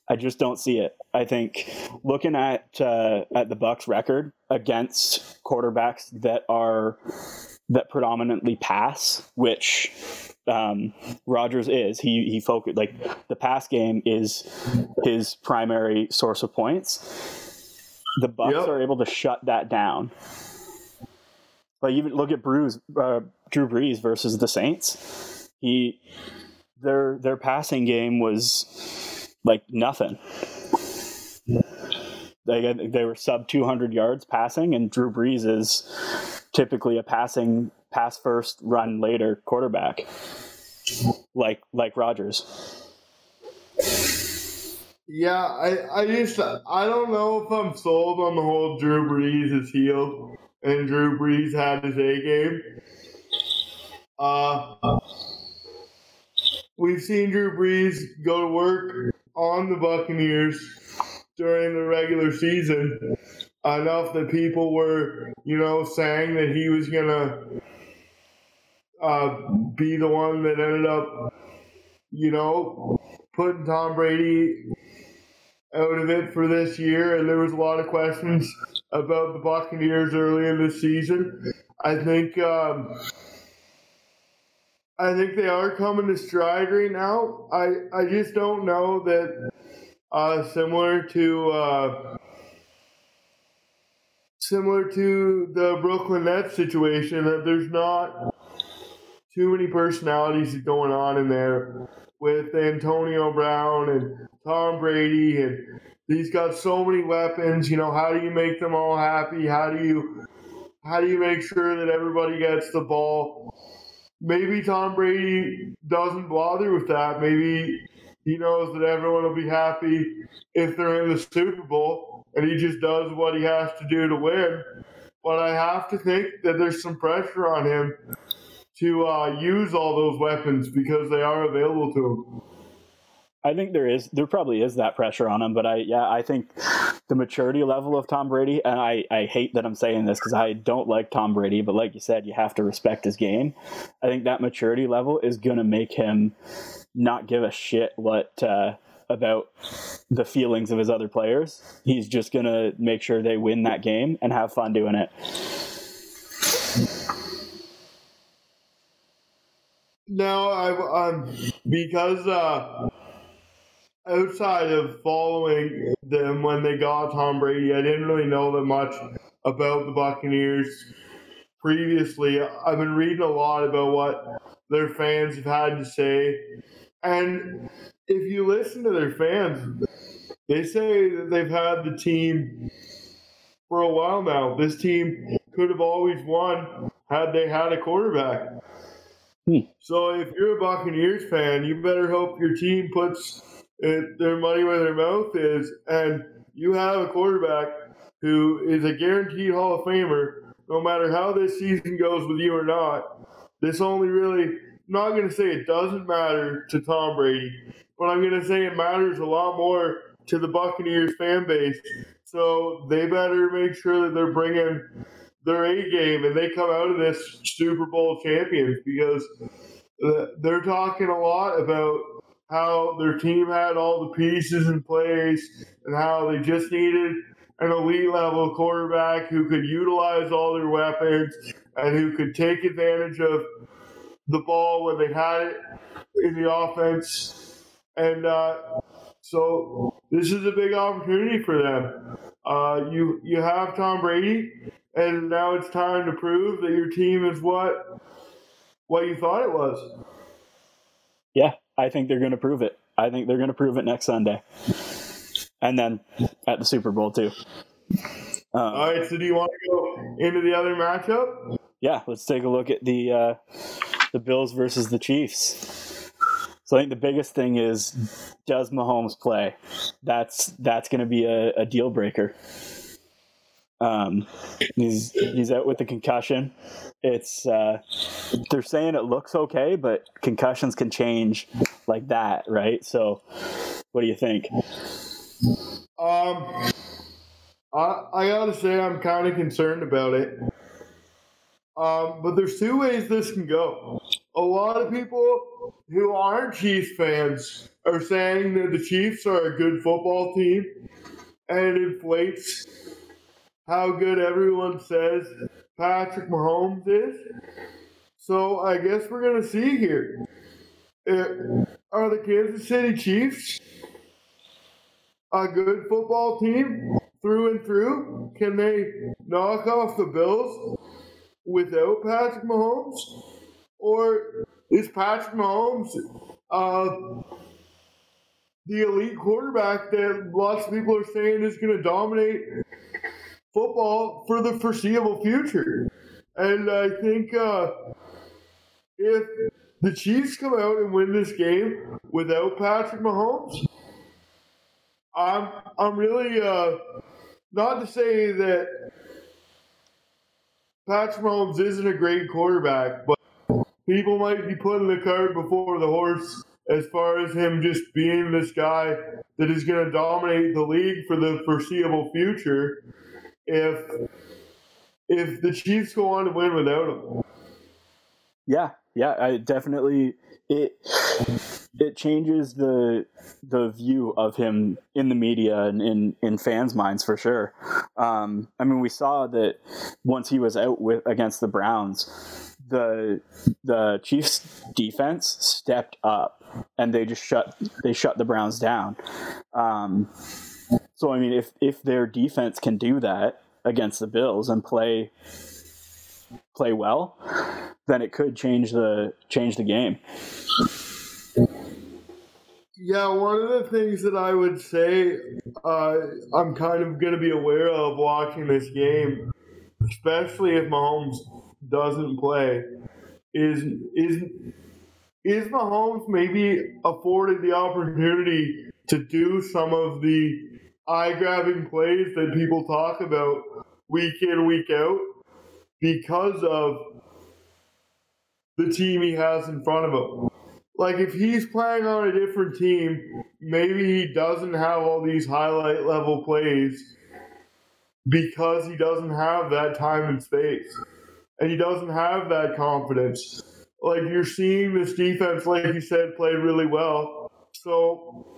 I just don't see it. I think looking at uh, at the Bucs record against quarterbacks that are that predominantly pass, which um, Rodgers is. He he focused like the pass game is his primary source of points. The Bucs yep. are able to shut that down. Like even look at Bruce, uh, Drew Brees versus the Saints. He their their passing game was like nothing. They they were sub 200 yards passing, and Drew Brees is typically a passing pass first, run later quarterback, like like Rodgers. Yeah, I, I just I don't know if I'm sold on the whole Drew Brees is healed and Drew Brees had his A game. Uh, we've seen Drew Brees go to work on the Buccaneers during the regular season enough that people were, you know, saying that he was gonna uh, be the one that ended up, you know, putting Tom Brady out of it for this year. And there was a lot of questions about the Buccaneers early in the season. I think um, I think they are coming to stride right now. I I just don't know that uh, similar to uh, similar to the Brooklyn Nets situation that there's not too many personalities going on in there with Antonio Brown and Tom Brady and he's got so many weapons, you know, how do you make them all happy? How do you how do you make sure that everybody gets the ball? Maybe Tom Brady doesn't bother with that. Maybe he knows that everyone will be happy if they're in the Super Bowl and he just does what he has to do to win. But I have to think that there's some pressure on him to uh, use all those weapons because they are available to him. I think there is there probably is that pressure on him, but I yeah I think the maturity level of Tom Brady and I I hate that I'm saying this because I don't like Tom Brady, but like you said, you have to respect his game. I think that maturity level is gonna make him not give a shit what uh, about the feelings of his other players. He's just gonna make sure they win that game and have fun doing it. No, I um because uh outside of following them when they got Tom Brady, I didn't really know that much about the Buccaneers previously. I've been reading a lot about what their fans have had to say. And if you listen to their fans, they say that they've had the team for a while now. This team could have always won had they had a quarterback. Hmm. So if you're a Buccaneers fan, you better hope your team puts it, their money where their mouth is, and you have a quarterback who is a guaranteed Hall of Famer, no matter how this season goes with you or not. This only really, I'm not going to say it doesn't matter to Tom Brady, but I'm going to say it matters a lot more to the Buccaneers fan base. So they better make sure that they're bringing their A game and they come out of this Super Bowl champions because they're talking a lot about how their team had all the pieces in place and how they just needed an elite level quarterback who could utilize all their weapons and who could take advantage of the ball when they had it in the offense. And uh, so this is a big opportunity for them. Uh, you you have Tom Brady, and now it's time to prove that your team is what what you thought it was. Yeah, I think they're going to prove it. I think they're going to prove it next Sunday, and then at the Super Bowl too. Um, All right, so do you want to go into the other matchup? yeah, let's take a look at the uh, the Bills versus the Chiefs. So I think the biggest thing is does Mahomes play? That's that's going to be a, a deal breaker. Um, he's he's out with the concussion. It's uh, they're saying it looks okay, but concussions can change like that, right? So, what do you think? Um, I I gotta say I'm kind of concerned about it. Um, but there's two ways this can go. A lot of people who aren't Chiefs fans are saying that the Chiefs are a good football team, and it inflates how good everyone says Patrick Mahomes is. So I guess we're gonna see here. Uh, are the Kansas City Chiefs a good football team through and through? Can they knock off the Bills without Patrick Mahomes? Or is Patrick Mahomes uh, the elite quarterback that lots of people are saying is going to dominate football for the foreseeable future? And I think uh, if the Chiefs come out and win this game without Patrick Mahomes, I'm I'm really uh, not to say that Patrick Mahomes isn't a great quarterback, but people might be putting the cart before the horse as far as him just being this guy that is going to dominate the league for the foreseeable future. If if the Chiefs go on to win without him, Yeah, yeah, I definitely it it changes the the view of him in the media and in in fans' minds for sure. Um, I mean, we saw that once he was out with against the Browns, the the Chiefs defense stepped up and they just shut they shut the Browns down. Um, so I mean, if if their defense can do that against the Bills and play play well, then it could change the change the game. Yeah, one of the things that I would say uh, I'm kind of going to be aware of watching this game, especially if Mahomes doesn't play, is is is Mahomes maybe afforded the opportunity to do some of the eye-grabbing plays that people talk about week in week out because of the team he has in front of him like if he's playing on a different team, maybe he doesn't have all these highlight level plays because he doesn't have that time and space. And he doesn't have that confidence. Like you're seeing this defense, like you said, play really well. So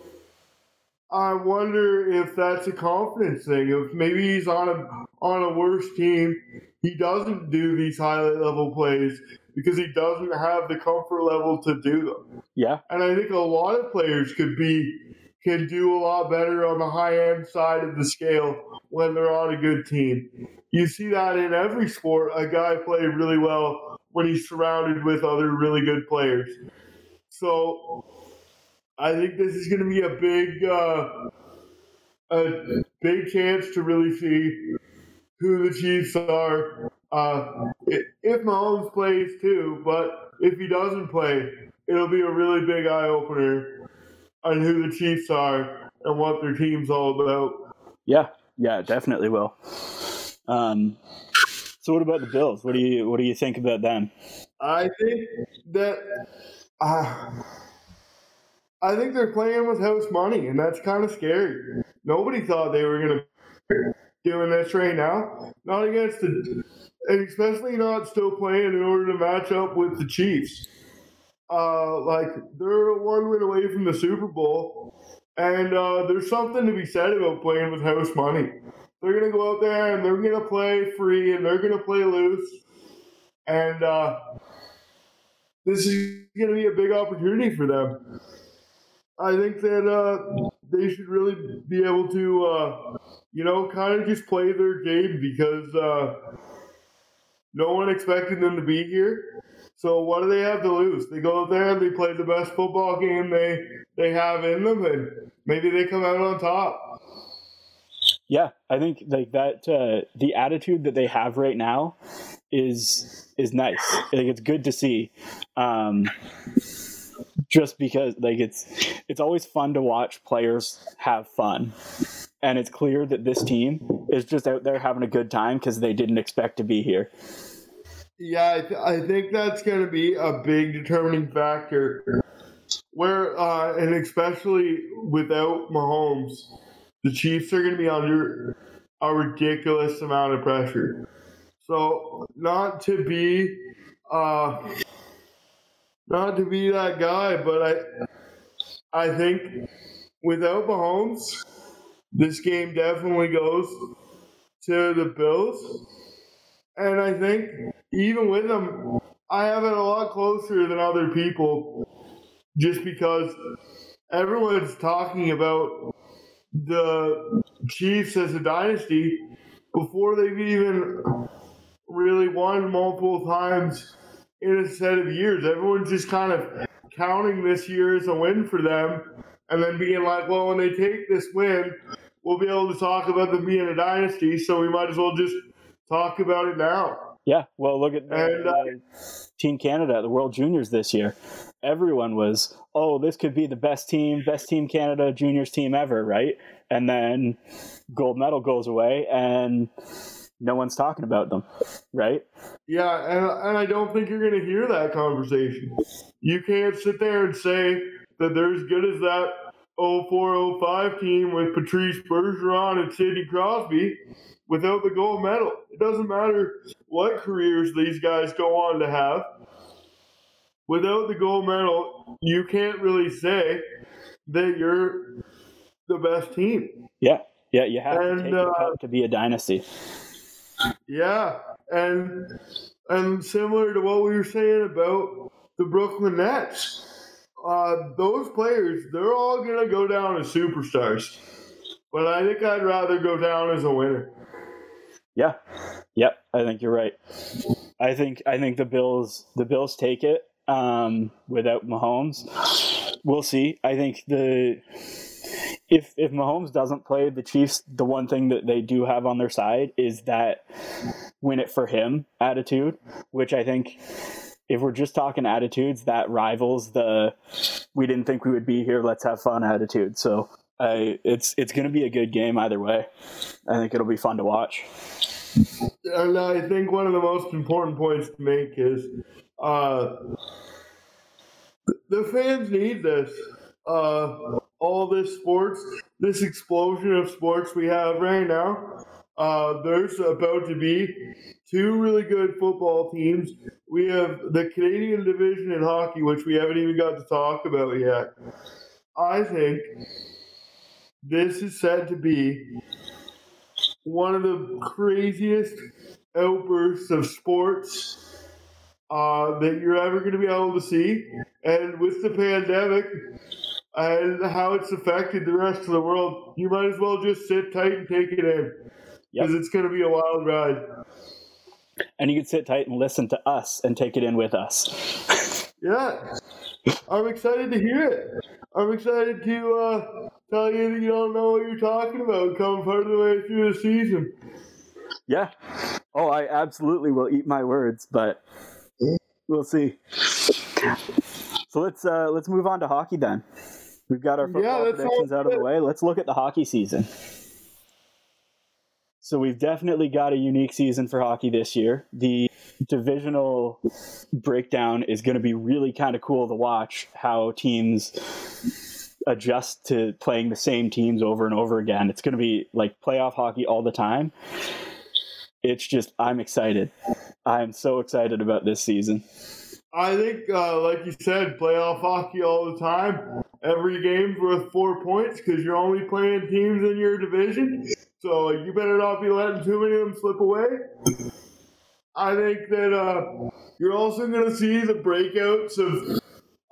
I wonder if that's a confidence thing. If maybe he's on a on a worse team, he doesn't do these highlight level plays because he doesn't have the comfort level to do them. Yeah. And I think a lot of players could be can do a lot better on the high end side of the scale when they're on a good team. You see that in every sport. A guy play really well when he's surrounded with other really good players. So I think this is going to be a big, uh, a big chance to really see who the Chiefs are uh, if Mahomes plays too, but if he doesn't play, it'll be a really big eye opener on who the Chiefs are and what their team's all about. Yeah, yeah, definitely will. Um, so what about the Bills? What do you what do you think about them? I think that uh, I think they're playing with house money, and that's kind of scary. Nobody thought they were going to be doing this right now. Not against the and especially not still playing in order to match up with the Chiefs. Uh, like they're one win away from the Super Bowl, and uh, there's something to be said about playing with house money. They're gonna go out there and they're gonna play free and they're gonna play loose, and uh, this is gonna be a big opportunity for them. I think that uh, they should really be able to, uh, you know, kind of just play their game because uh, no one expected them to be here. So what do they have to lose? They go out there and they play the best football game they they have in them, and maybe they come out on top. Yeah, I think like that. Uh, the attitude that they have right now is is nice. Like it's good to see. Um, just because like it's it's always fun to watch players have fun and it's clear that this team is just out there having a good time because they didn't expect to be here. Yeah, I, th- I think that's going to be a big determining factor. Where uh, and especially without Mahomes, the Chiefs are going to be under a ridiculous amount of pressure. So not to be, uh, not to be that guy, but I, I think without Mahomes, this game definitely goes to the Bills. And I think even with them, I have it a lot closer than other people just because everyone's talking about the Chiefs as a dynasty before they've even really won multiple times in a set of years. Everyone's just kind of counting this year as a win for them and then being like, well, when they take this win, we'll be able to talk about them being a dynasty, so we might as well just talk about it now. Yeah, well, look at and, uh, Team Canada at the World Juniors this year. Everyone was, oh, this could be the best team, best Team Canada juniors team ever, right? And then gold medal goes away, and no one's talking about them, right? Yeah, and, and I don't think you're going to hear that conversation. You can't sit there and say that they're as good as that 0405 team with Patrice Bergeron and Sidney Crosby without the gold medal. It doesn't matter what careers these guys go on to have. Without the gold medal, you can't really say that you're the best team. Yeah, yeah, you have and, to take uh, it to be a dynasty. Yeah, and And similar to what we were saying about the Brooklyn Nets, uh, those players, they're all going to go down as superstars. But I think I'd rather go down as a winner. Yeah. Yep. I think you're right. I think I think the Bills the Bills take it um, without Mahomes. We'll see. I think the if if Mahomes doesn't play, the Chiefs, the one thing that they do have on their side is that win it for him attitude, which I think if we're just talking attitudes, that rivals the we didn't think we would be here, let's have fun attitude. So I, it's it's going to be a good game either way. I think it'll be fun to watch. And I think one of the most important points to make is uh, the fans need this. Uh, all this sports, this explosion of sports we have right now. Uh, there's about to be two really good football teams. We have the Canadian division in hockey, which we haven't even got to talk about yet. I think this is said to be one of the craziest outbursts of sports uh, that you're ever going to be able to see. And with the pandemic and how it's affected the rest of the world, you might as well just sit tight and take it in because yep. it's going to be a wild ride. And you can sit tight and listen to us and take it in with us. yeah. I'm excited to hear it. I'm excited to uh, tell you that you don't know what you're talking about come part of the way through the season. Yeah. Oh, I absolutely will eat my words, but we'll see. So let's uh, let's move on to hockey then. We've got our football yeah, predictions out of the way. Let's look at the hockey season. So we've definitely got a unique season for hockey this year. The divisional breakdown is going to be really kind of cool to watch how teams adjust to playing the same teams over and over again. It's going to be like playoff hockey all the time. It's just, I'm excited. I'm so excited about this season. I think, uh, like you said, playoff hockey all the time. Every game's worth four points because you're only playing teams in your division. So you better not be letting too many of them slip away. I think that uh, you're also going to see the breakouts of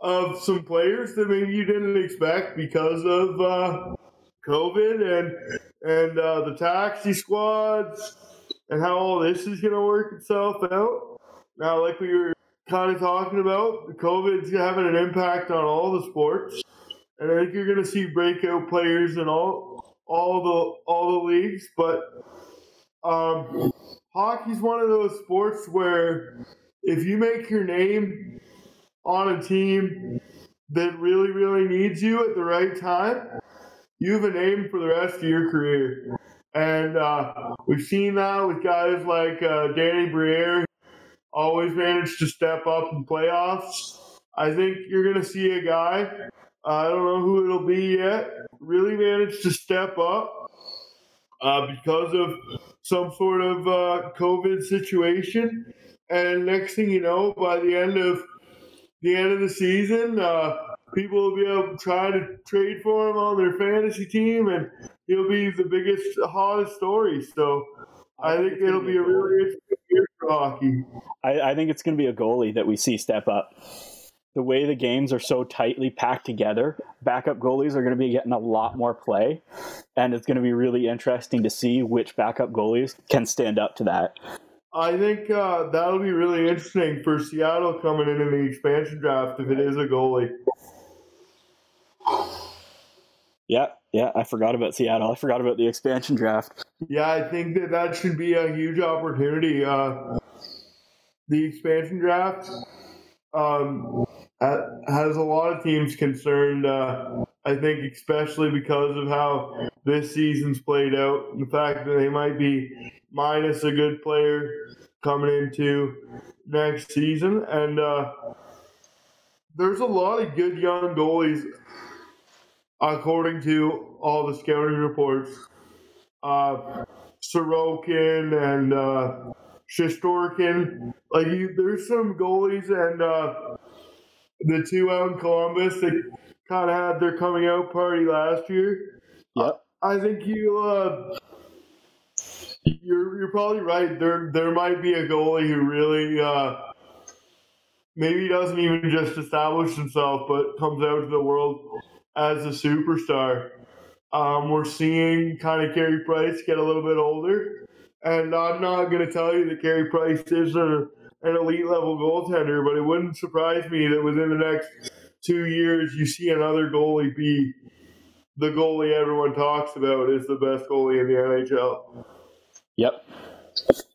of some players that maybe you didn't expect because of uh, COVID and and uh, the taxi squads and how all this is going to work itself out. Now, like we were kind of talking about, COVID's having an impact on all the sports, and I think you're going to see breakout players in all all the all the leagues. But um, hockey's one of those sports where if you make your name on a team that really, really needs you at the right time, you have a name for the rest of your career. And uh, we've seen that with guys like uh, Danny Briere, always managed to step up in playoffs. I think you're going to see a guy, uh, I don't know who it'll be yet, really managed to step up uh, because of some sort of uh, COVID situation. And next thing you know, by the end of the end of the season, uh, people will be able to try to trade for him on their fantasy team, and he'll be the biggest, hottest story. So I think it'll be a really interesting year for hockey. I, I think it's going to be a goalie that we see step up. The way the games are so tightly packed together, backup goalies are going to be getting a lot more play, and it's going to be really interesting to see which backup goalies can stand up to that. I think uh, that'll be really interesting for Seattle coming in in the expansion draft if it is a goalie. Yeah, yeah, I forgot about Seattle. I forgot about the expansion draft. Yeah, I think that that should be a huge opportunity. Uh, the expansion draft um, has a lot of teams concerned. Uh, I think, especially because of how this season's played out, the fact that they might be minus a good player coming into next season. And uh, there's a lot of good young goalies, according to all the scouting reports. Uh, Sorokin and uh. Like, you, there's some goalies, and uh, the two out in Columbus that kind of had their coming out party last year. Yep. I think you uh, you're you're probably right. There there might be a goalie who really uh, maybe doesn't even just establish himself, but comes out to the world as a superstar. Um, we're seeing kind of Carey Price get a little bit older, and I'm not going to tell you that Carey Price is a, an elite level goaltender, but it wouldn't surprise me that within the next two years you see another goalie be the goalie everyone talks about is the best goalie in the NHL. Yep.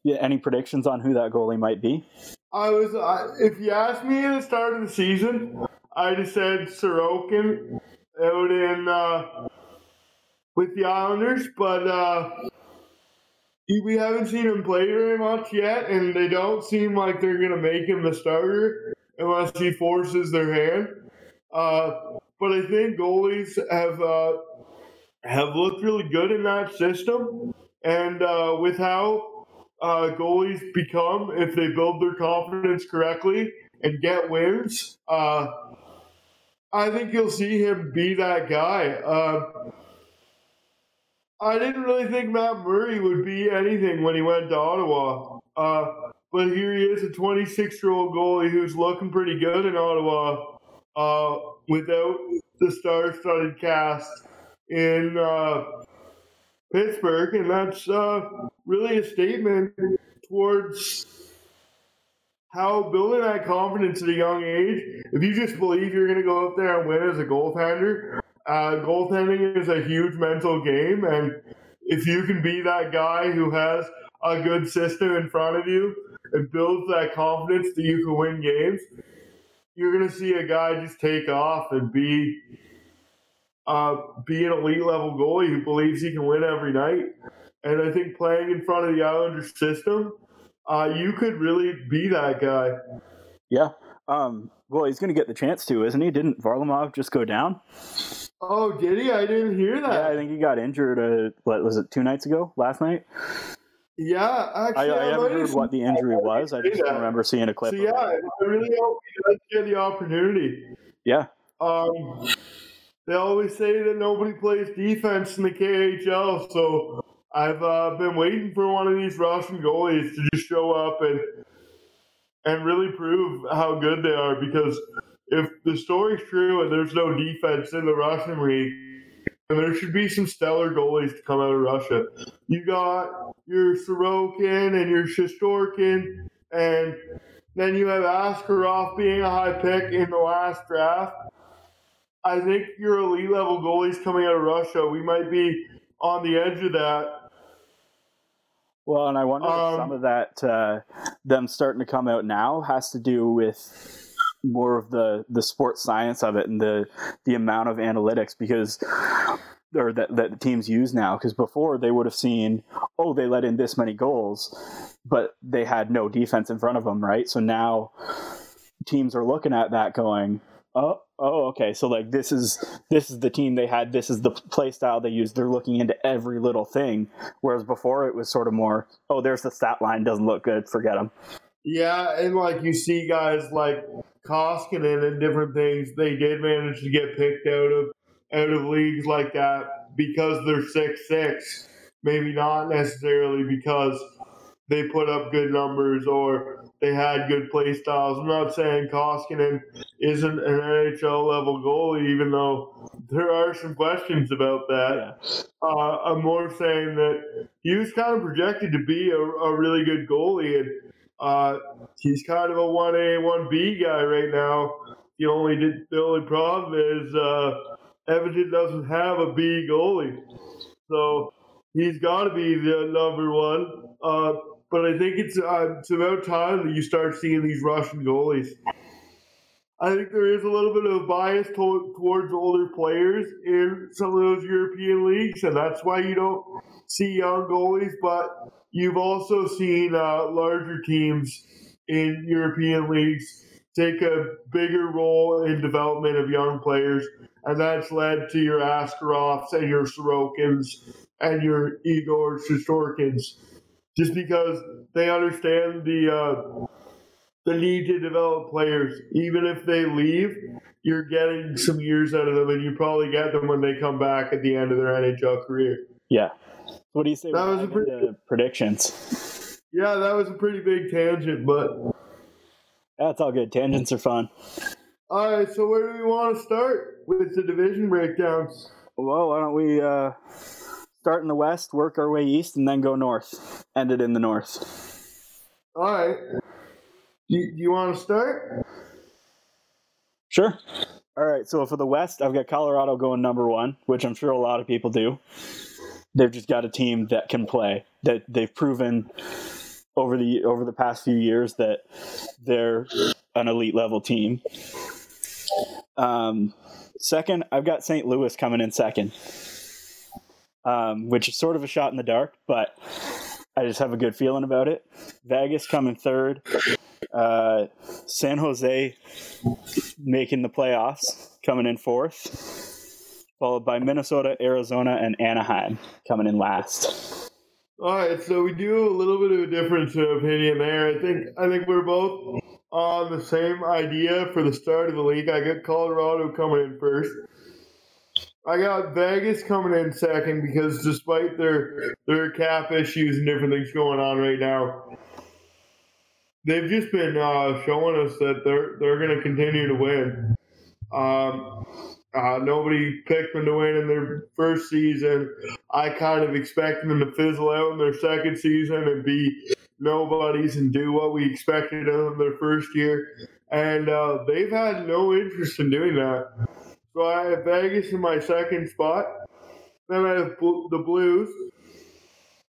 Yeah. Any predictions on who that goalie might be? I was, I, if you asked me at the start of the season, I'd have said Sorokin out in uh, with the Islanders, but uh, we haven't seen him play very much yet, and they don't seem like they're going to make him the starter unless he forces their hand. Uh, but I think goalies have uh, have looked really good in that system, and uh, with how uh, goalies become if they build their confidence correctly and get wins, uh, I think you'll see him be that guy. I didn't really think Matt Murray would be anything when he went to Ottawa. Uh, but here he is, a 26 year old goalie who's looking pretty good in Ottawa uh, without the star studded cast in uh, Pittsburgh. And that's uh, really a statement towards how building that confidence at a young age, if you just believe you're going to go out there and win as a goaltender, uh, goaltending is a huge mental game, and if you can be that guy who has a good system in front of you and builds that confidence that you can win games, you're going to see a guy just take off and be uh, be an elite level goalie who believes he can win every night. And I think playing in front of the Islanders system, uh, you could really be that guy. Yeah. Um, well, he's going to get the chance to, isn't he? Didn't Varlamov just go down? Oh, did he? I didn't hear that. Yeah, I think he got injured. Uh, what was it? Two nights ago? Last night? Yeah, actually, I, I, I haven't heard what the injury was. I just that. remember seeing a clip. So yeah, I really hope he does get the opportunity. Yeah. Um, they always say that nobody plays defense in the KHL, so I've uh, been waiting for one of these Russian goalies to just show up and and really prove how good they are because if the story's true and there's no defense in the Russian league, then there should be some stellar goalies to come out of Russia. You got your Sorokin and your Shesterkin, and then you have Askarov being a high pick in the last draft. I think your elite level goalies coming out of Russia, we might be on the edge of that. Well, and I wonder um, if some of that, uh, them starting to come out now, has to do with more of the the sports science of it and the the amount of analytics because or that, that the teams use now. Because before they would have seen oh they let in this many goals but they had no defense in front of them right? So now teams are looking at that going oh oh okay. So like this is this is the team they had. This is the play style they used. They're looking into every little thing. Whereas before it was sort of more oh there's the stat line doesn't look good forget them yeah and like you see guys like Koskinen and different things, they did manage to get picked out of out of leagues like that because they're six six. Maybe not necessarily because they put up good numbers or they had good play styles. I'm not saying Koskinen isn't an NHL level goalie, even though there are some questions about that. Yeah. Uh, I'm more saying that he was kind of projected to be a, a really good goalie, and uh, he's kind of a one A one B guy right now. The only the only problem is uh, Edmonton doesn't have a B goalie, so he's got to be the number one. Uh, but I think it's uh, it's about time that you start seeing these Russian goalies. I think there is a little bit of bias to- towards older players in some of those European leagues, and that's why you don't see young goalies. But You've also seen uh, larger teams in European leagues take a bigger role in development of young players, and that's led to your Askarovs and your Sorokins and your Igor Shesterkins, just because they understand the uh, the need to develop players. Even if they leave, you're getting some years out of them, and you probably get them when they come back at the end of their NHL career. Yeah, What do you say? That was a pretty- predictions. Yeah, that was a pretty big tangent, but That's all good. Tangents are fun. all right. So where do we want to start with the division breakdowns? Well, why don't we uh, start in the west, work our way east, and then go north? End it in the north. All right. Do you, you want to start? Sure. All right. So for the west, I've got Colorado going number one, which I'm sure a lot of people do. They've just got a team that can play. That they've proven over the over the past few years that they're an elite level team. Um, second, I've got St. Louis coming in second, um, which is sort of a shot in the dark, but I just have a good feeling about it. Vegas coming third. Uh, San Jose making the playoffs, coming in fourth, followed by Minnesota, Arizona, and Anaheim coming in last. All right, so we do a little bit of a difference of opinion there. I think I think we're both on the same idea for the start of the league. I got Colorado coming in first. I got Vegas coming in second because despite their their cap issues and different things going on right now, they've just been uh, showing us that they're they're going to continue to win. Um, uh, nobody picked them to win in their first season. I kind of expected them to fizzle out in their second season and be nobodies and do what we expected of them their first year. And uh, they've had no interest in doing that. So I have Vegas in my second spot. Then I have Bl- the Blues.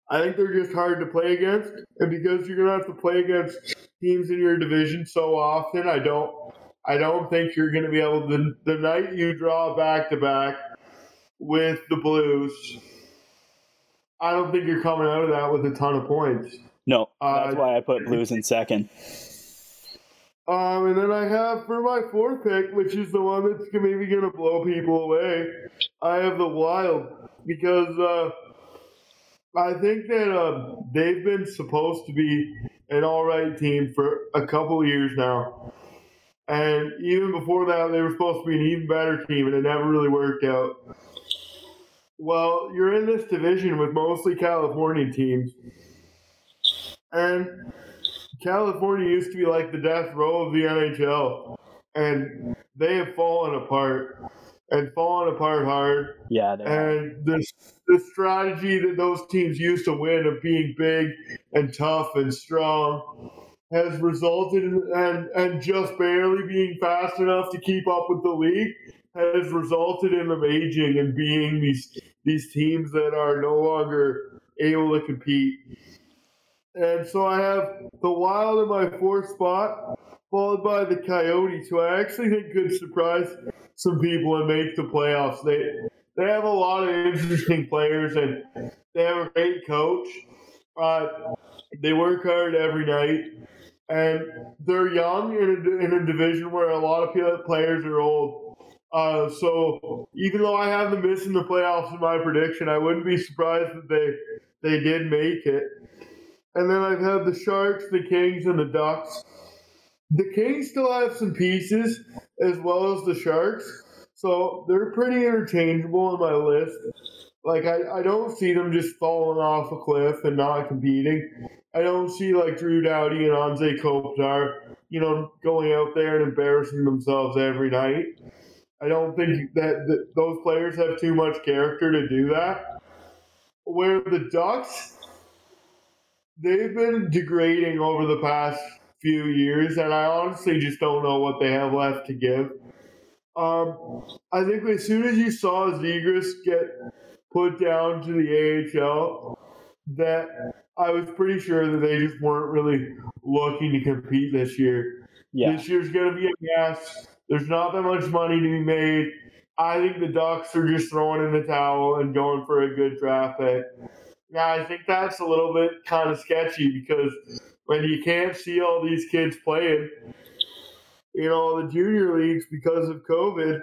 I think they're just hard to play against. And because you're going to have to play against teams in your division so often, I don't I don't think you're going to be able to. The night you draw back to back with the Blues, I don't think you're coming out of that with a ton of points. No, that's Uh, why I put Blues in second. Um, and then I have for my fourth pick, which is the one that's maybe going to blow people away, I have the Wild because uh, I think that uh, they've been supposed to be an all right team for a couple years now. And even before that, they were supposed to be an even better team, and it never really worked out. Well, you're in this division with mostly California teams. And California used to be like the death row of the NHL, and they have fallen apart and fallen apart hard. Yeah, And the the strategy that those teams used to win of being big and tough and strong has resulted in and and just barely being fast enough to keep up with the league has resulted in them aging and being these these teams that are no longer able to compete. And so I have the Wild in my fourth spot, followed by the Coyotes, who I actually think could surprise some people and make the playoffs. They they have a lot of interesting players and they have a great coach. Uh, they work hard every night, and they're young in a, in a division where a lot of players are old. Uh, so even though I have them missing the playoffs in my prediction, I wouldn't be surprised that they they did make it. And then I've had the Sharks, the Kings, and the Ducks. The Kings still have some pieces as well as the Sharks, so they're pretty interchangeable in my list. Like I, I don't see them just falling off a cliff and not competing. I don't see like Drew Doughty and Anze Kopitar, you know, going out there and embarrassing themselves every night. I don't think that, that those players have too much character to do that. Where the Ducks, they've been degrading over the past few years, and I honestly just don't know what they have left to give. Um, I think as soon as you saw Zegras get put down to the AHL, that I was pretty sure that they just weren't really looking to compete this year. yeah, This year's going to be a mess. There's not that much money to be made. I think the Ducks are just throwing in the towel and going for a good draft pick. Yeah, I think that's a little bit kind of sketchy because when you can't see all these kids playing, you know, the junior leagues because of COVID,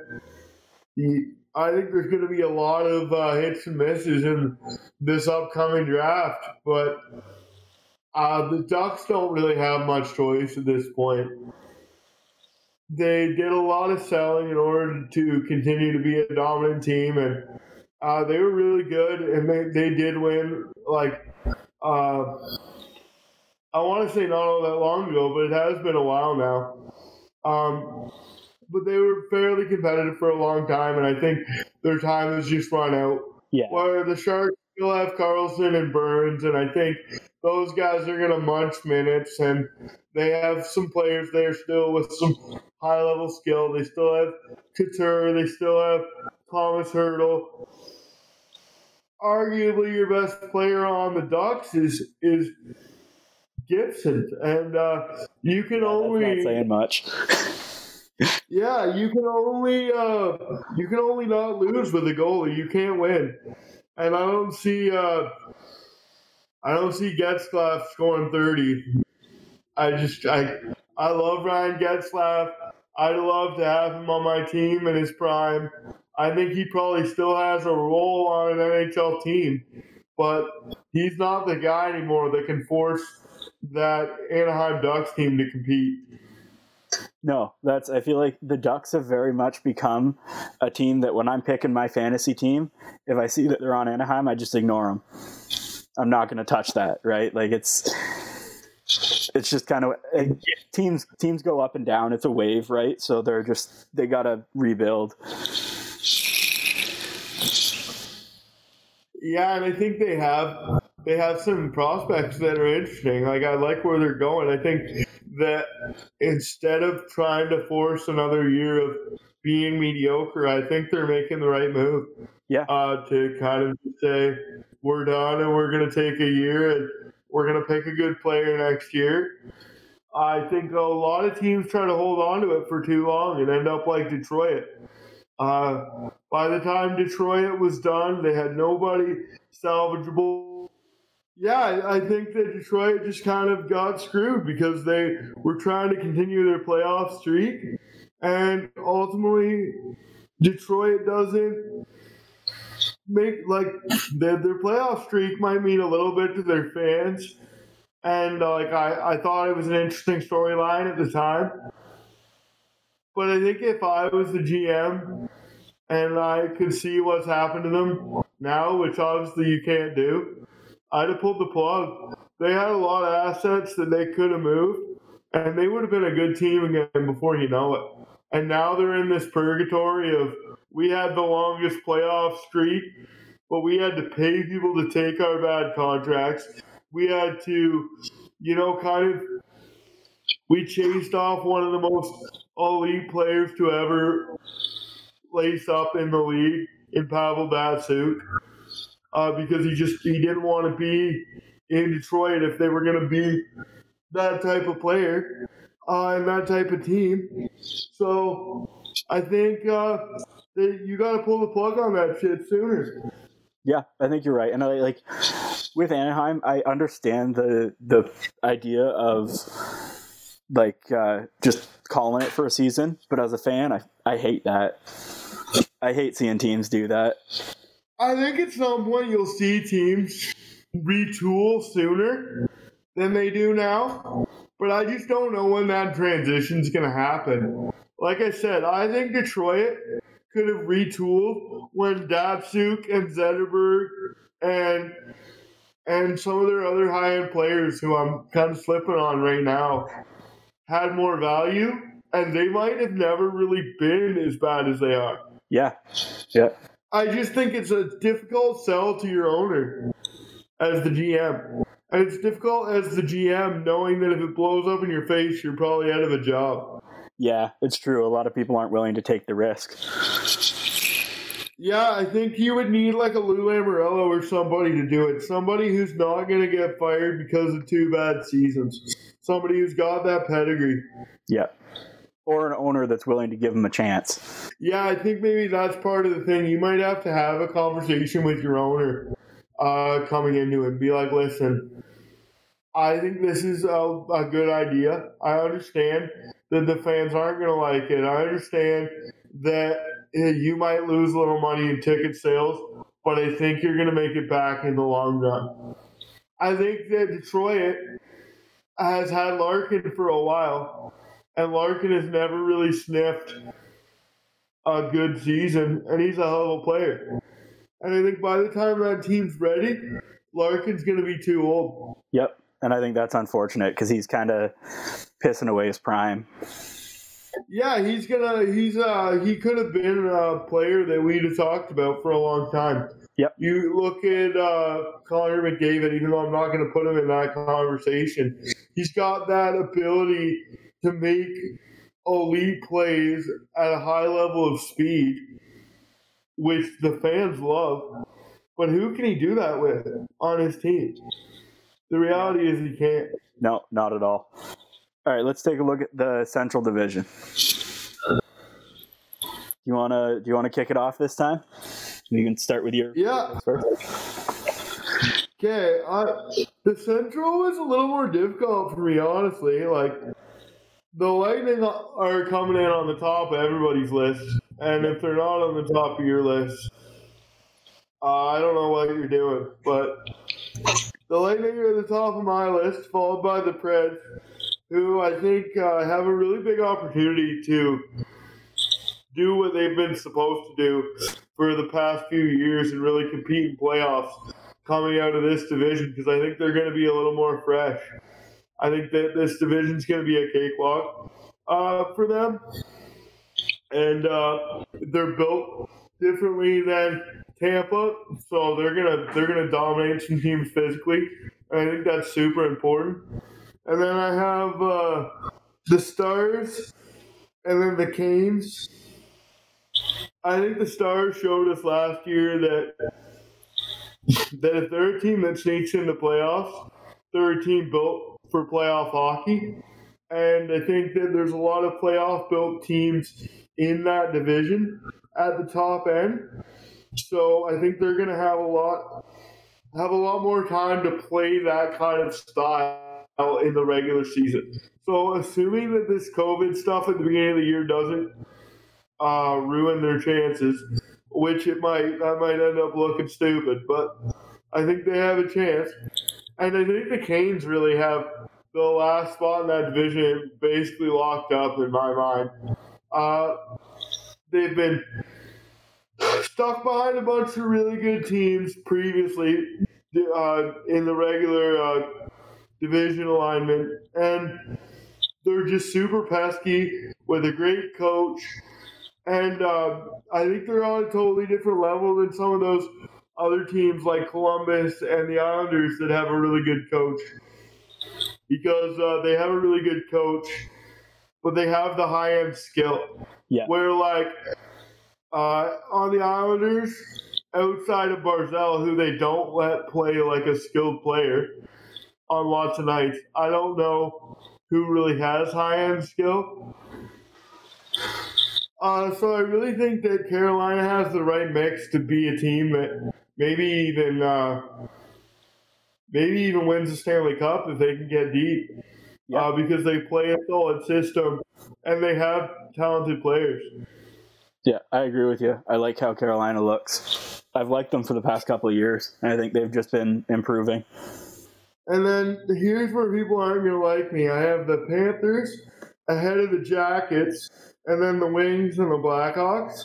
I think there's going to be a lot of uh, hits and misses in this upcoming draft. But uh, the Ducks don't really have much choice at this point. They did a lot of selling in order to continue to be a dominant team, and Uh, they were really good, and they, they did win. Like, uh, I want to say not all that long ago, but it has been a while now. Um, but they were fairly competitive for a long time, and I think their time has just run out. Yeah. Where the Sharks still have Karlsson and Burns, and I think those guys are going to munch minutes, and they have some players there still with some high level skill. They still have Couture, they still have Tomas Hertl. Arguably, your best player on the Ducks is is Gibson, and uh, you can Yeah, only not saying much. yeah, you can only uh, you can only not lose with a goalie. You can't win, and I don't see uh, I don't see Getzlaf scoring thirty. I just I I love Ryan Getzlaf. I'd love to have him on my team in his prime. I think he probably still has a role on an NHL team, but he's not the guy anymore that can force that Anaheim Ducks team to compete. No, that's. I feel like the Ducks have very much become a team that when I'm picking my fantasy team, if I see that they're on Anaheim, I just ignore them. I'm not going to touch that, right? Like it's, it's just kind of eh, teams. Teams go up and down. It's a wave, right? So they're just they got to rebuild. Yeah, and I think they have they have some prospects that are interesting. Like I like where they're going. I think that instead of trying to force another year of being mediocre, I think they're making the right move. Yeah. Uh, to kind of say we're done and we're going to take a year and we're going to pick a good player next year. I think a lot of teams try to hold on to it for too long and end up like Detroit. Uh, by the time Detroit was done, they had nobody salvageable. Yeah, I think that Detroit just kind of got screwed because they were trying to continue their playoff streak, and ultimately, Detroit doesn't make like their their playoff streak might mean a little bit to their fans, and uh, like I I thought it was an interesting storyline at the time. But I think if I was the GM and I could see what's happened to them now, which obviously you can't do, I'd have pulled the plug. They had a lot of assets that they could have moved, and they would have been a good team again before you know it. And now they're in this purgatory of we had the longest playoff streak, but we had to pay people to take our bad contracts. We had to, you know, kind of we chased off one of the most elite players to ever lace up in the league in Pavel Datsyuk uh, because he just he didn't want to be in Detroit if they were going to be that type of player uh, and that type of team. So I think uh, you got to pull the plug on that shit sooner. Yeah, I think you're right. And I like with Anaheim, I understand the the idea of like uh, just calling it for a season, but as a fan, I I hate that. I hate seeing teams do that. I think at some point you'll see teams retool sooner than they do now, but I just don't know when that transition's going to happen. Like I said, I think Detroit could have retooled when Datsyuk and Zetterberg and and some of their other high end players who I'm kind of slipping on right now had more value, and they might have never really been as bad as they are. Yeah, yeah, I just think it's a difficult sell to your owner as the GM. And it's difficult as the GM knowing that if it blows up in your face, you're probably out of a job. yeah. It's true. A lot of people aren't willing to take the risk. Yeah, I think you would need like a Lou Lamoriello or somebody to do it. Somebody who's not going to get fired because of two bad seasons. Somebody who's got that pedigree. Yeah, or an owner that's willing to give them a chance. Yeah, I think maybe that's part of the thing. You might have to have a conversation with your owner uh, coming into it and be like, listen, I think this is a, a good idea. I understand that the fans aren't going to like it. I understand that eh, you might lose a little money in ticket sales, but I think you're going to make it back in the long run. I think that Detroit has had Larkin for a while, and Larkin has never really sniffed a good season, and he's a hell of a player. And I think by the time that team's ready, Larkin's going to be too old. Yep. And I think that's unfortunate because he's kind of pissing away his prime. Yeah, he's gonna. He's uh. He could have been a player that we'd have talked about for a long time. Yep. You look at uh, Connor McDavid. Even though I'm not going to put him in that conversation, he's got that ability to make elite plays at a high level of speed, which the fans love. But who can he do that with on his team? The reality is he can't. No, not at all. All right, let's take a look at the Central Division. You wanna do you wanna kick it off this time? You can start with your Yeah. Okay, uh, the Central was a little more difficult for me, honestly. Like, the Lightning are coming in on the top of everybody's list, and if they're not on the top of your list, uh, I don't know what you're doing. But the Lightning are at the top of my list, followed by the Preds, who I think uh, have a really big opportunity to do what they've been supposed to do for the past few years and really compete in playoffs coming out of this division because I think they're going to be a little more fresh. I think that this division's going to be a cakewalk uh, for them, and uh, they're built differently than Tampa, so they're gonna they're gonna dominate some teams physically. I think that's super important. And then I have uh, the Stars, and then the Canes. I think the Stars showed us last year that that if they're a team that sneaks into the playoffs, they're a team built for playoff hockey. And I think that there's a lot of playoff built teams in that division at the top end. So I think they're gonna have a lot have a lot more time to play that kind of style in the regular season. So assuming that this COVID stuff at the beginning of the year doesn't uh, ruin their chances, which it might. That might end up looking stupid, but I think they have a chance. And I think the Canes really have the last spot in that division basically locked up in my mind. Uh, they've been stuck behind a bunch of really good teams previously uh, in the regular uh, division alignment, and they're just super pesky with a great coach and uh, I think they're on a totally different level than some of those other teams like Columbus and the Islanders that have a really good coach. Because uh, they have a really good coach, but they have the high end skill. Yeah. Where, like, uh, on the Islanders, outside of Barzal, who they don't let play like a skilled player on lots of nights, I don't know who really has high end skill. Uh, so I really think that Carolina has the right mix to be a team that maybe even uh, maybe even wins the Stanley Cup if they can get deep. Yeah. Uh, because they play a solid system and they have talented players. Yeah, I agree with you. I like how Carolina looks. I've liked them for the past couple of years, and I think they've just been improving. And then here's where people aren't going to like me. I have the Panthers ahead of the Jackets, and then the Wings and the Blackhawks.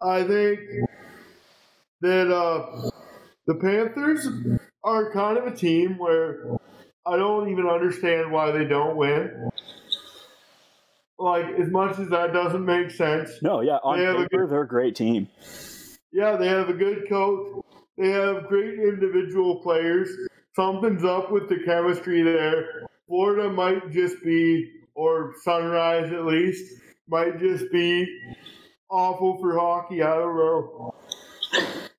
I think that uh, the Panthers are kind of a team where I don't even understand why they don't win. Like, as much as that doesn't make sense, No, yeah, on They have a paper, they're a great team. yeah, they have a good coach. They have great individual players. Something's up with the chemistry there. Florida might just be, or Sunrise at least, might just be awful for hockey. I don't know.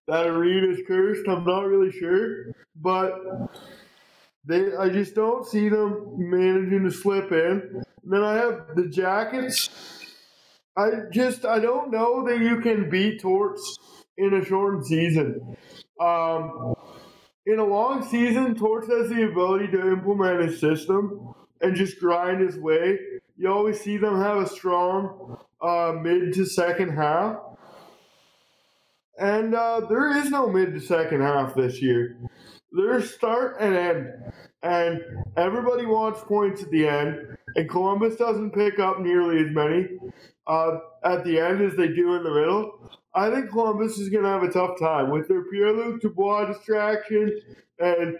That arena's cursed. I'm not really sure, but they. I just don't see them managing to slip in. And then I have the Jackets. I just I don't know that you can beat Torts in a shortened season. Um, in a long season, Torts has the ability to implement his system and just grind his way. You always see them have a strong uh, mid to second half. And uh, there is no mid to second half this year. There's start and end. And everybody wants points at the end. And Columbus doesn't pick up nearly as many uh, at the end as they do in the middle. I think Columbus is going to have a tough time with their Pierre Luc Dubois distraction and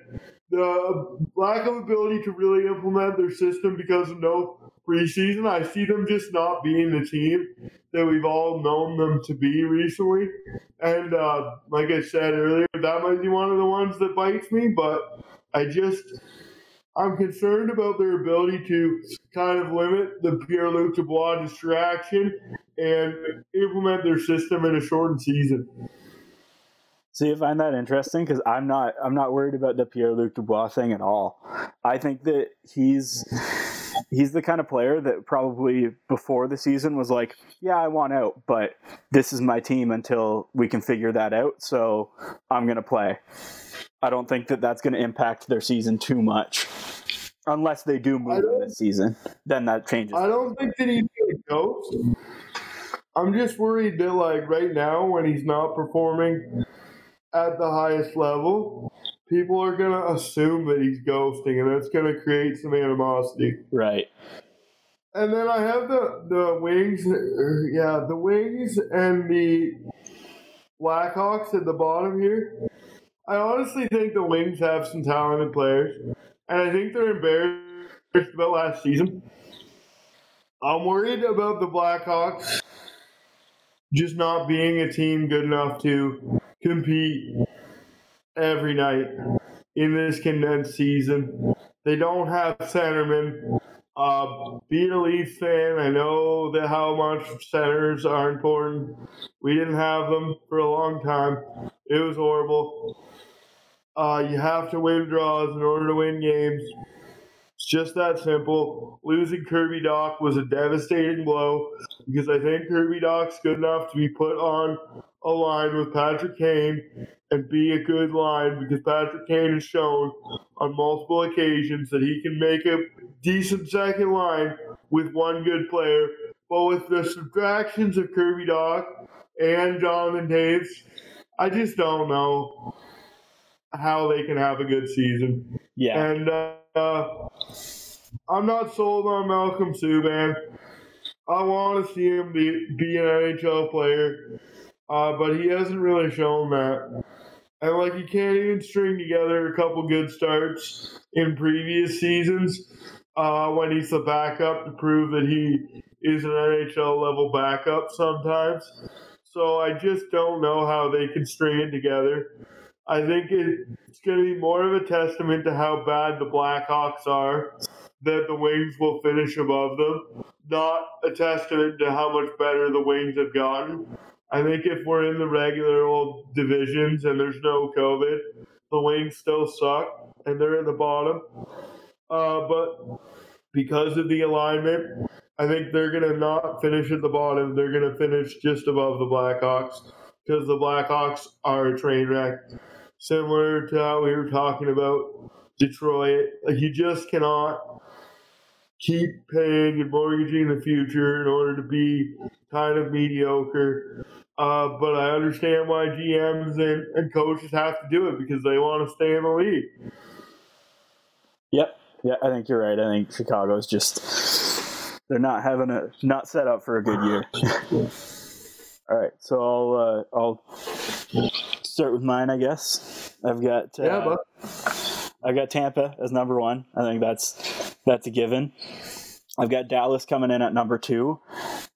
the lack of ability to really implement their system because of no preseason. I see them just not being the team that we've all known them to be recently. And uh, like I said earlier, that might be one of the ones that bites me, but I just. I'm concerned about their ability to kind of limit the Pierre Luc Dubois distraction and implement their system in a shortened season. So you find that interesting because I'm not I'm not worried about the Pierre Luc Dubois thing at all. I think that he's he's the kind of player that probably before the season was like, yeah, I want out, but this is my team until we can figure that out. So I'm gonna play. I don't think that that's going to impact their season too much, unless they do move in this season. Then that changes. I don't think that he's going to ghost. I'm just worried that, like, right now, when he's not performing at the highest level, people are going to assume that he's ghosting, and that's going to create some animosity. Right. And then I have the the wings, yeah, the wings and the Blackhawks at the bottom here. I honestly think the Wings have some talented players, and I think they're embarrassed about last season. I'm worried about the Blackhawks just not being a team good enough to compete every night in this condensed season. They don't have centermen. Uh, being a Leafs fan, I know that how much centers are important. We didn't have them for a long time. It was horrible. Uh, you have to win draws in order to win games. It's just that simple. Losing Kirby Dach was a devastating blow because I think Kirby Dach's good enough to be put on a line with Patrick Kane and be a good line because Patrick Kane has shown on multiple occasions that he can make a decent second line with one good player. But with the subtractions of Kirby Dach and Jonathan Toews, I just don't know how they can have a good season. Yeah. And uh, I'm not sold on Malcolm Subban. I want to see him be, be an NHL player, uh, but he hasn't really shown that. And like he can't even string together a couple good starts in previous seasons uh, when he's the backup to prove that he is an NHL level backup sometimes. So I just don't know how they can string it together. I think it's going to be more of a testament to how bad the Blackhawks are that the Wings will finish above them, not a testament to how much better the Wings have gotten. I think if we're in the regular old divisions and there's no COVID, the Wings still suck and they're at the bottom. Uh, but because of the alignment, I think they're going to not finish at the bottom. They're going to finish just above the Blackhawks because the Blackhawks are a train wreck similar to how we were talking about Detroit. Like you just cannot keep paying and mortgaging the future in order to be kind of mediocre. Uh, but I understand why GMs and, and coaches have to do it because they want to stay in the league. Yep. Yeah, I think you're right. I think Chicago's just they're not having a not set up for a good year. All right, so I'll uh, I'll start with mine, I guess. I've got uh, Yeah, but I've got Tampa as number one. I think that's that's a given. I've got Dallas coming in at number two.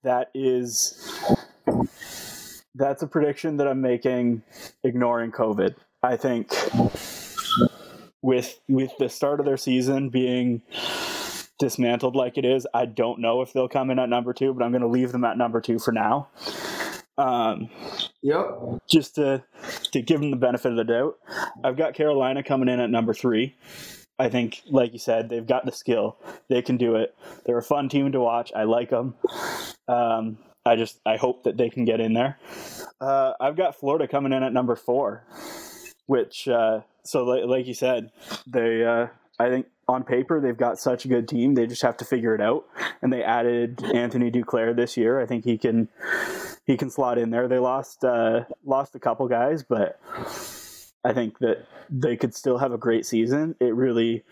That is that's a prediction that I'm making, ignoring COVID. I think with with the start of their season being dismantled like it is, I don't know if they'll come in at number two, but I'm going to leave them at number two for now. Um, yep. just to to give them the benefit of the doubt. I've got Carolina coming in at number three. I think, like you said, they've got the skill. They can do it. They're a fun team to watch. I like them. Um, I just I hope that they can get in there. Uh, I've got Florida coming in at number four, which uh, so like, like you said, they uh, I think on paper they've got such a good team. They just have to figure it out. And they added Anthony Duclair this year. I think he can he can slot in there. They lost uh, lost a couple guys, but I think that they could still have a great season. It really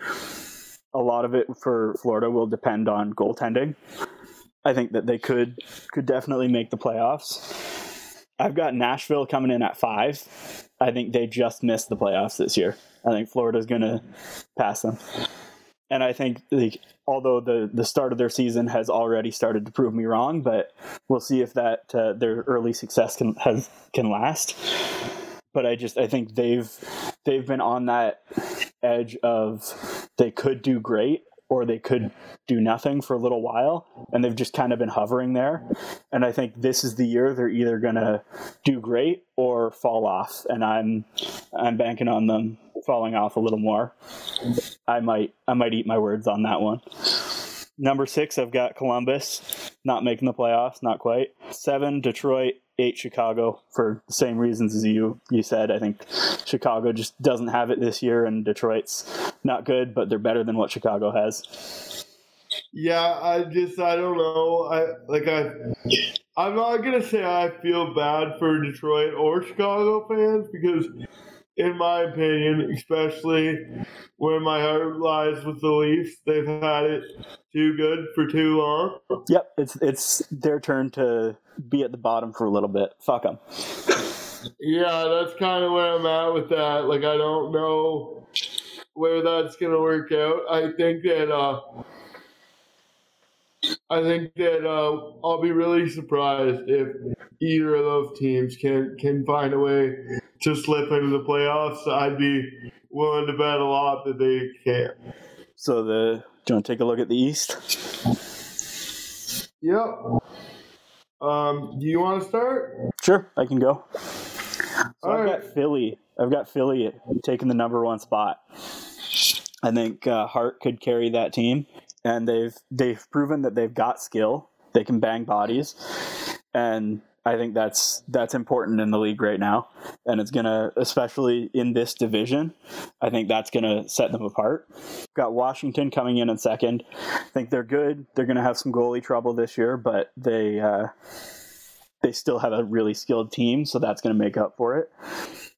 a lot of it for Florida will depend on goaltending. I think that they could could definitely make the playoffs. I've got Nashville coming in at five. I think they just missed the playoffs this year. I think Florida's going to pass them. And I think, like, although the, the start of their season has already started to prove me wrong, but we'll see if that uh, their early success can has can last. But I just I think they've they've been on that edge of they could do great or they could do nothing for a little while and they've just kind of been hovering there. And i think this is the year they're either going to do great or fall off and i'm i'm banking on them falling off a little more. I might i might eat my words on that one. Number six i've got columbus not making the playoffs not quite. Seven detroit eight Chicago for the same reasons as you you said. I think Chicago just doesn't have it this year, and Detroit's not good, but they're better than what Chicago has. Yeah, I just I don't know. I like I I'm not gonna say I feel bad for Detroit or Chicago fans because in my opinion, especially where my heart lies with the Leafs, they've had it too good for too long. Yep, it's it's their turn to be at the bottom for a little bit. Fuck them. Yeah, that's kind of where I'm at with that. Like, I don't know where that's gonna work out. I think that uh, I think that uh, I'll be really surprised if either of those teams can can find a way to slip into the playoffs. I'd be willing to bet a lot that they can. So the do you want to take a look at the East? Yep. Um, do you want to start? Sure, I can go. So All I've right. got Philly. I've got Philly taking the number one spot. I think uh, Hart could carry that team, and they've they've proven that they've got skill. They can bang bodies, and I think that's that's important in the league right now. And it's gonna, especially in this division, I think that's gonna set them apart. Got Washington coming in in second. I think they're good. They're gonna have some goalie trouble this year, but they. Uh, they still have a really skilled team, so that's to make up for it.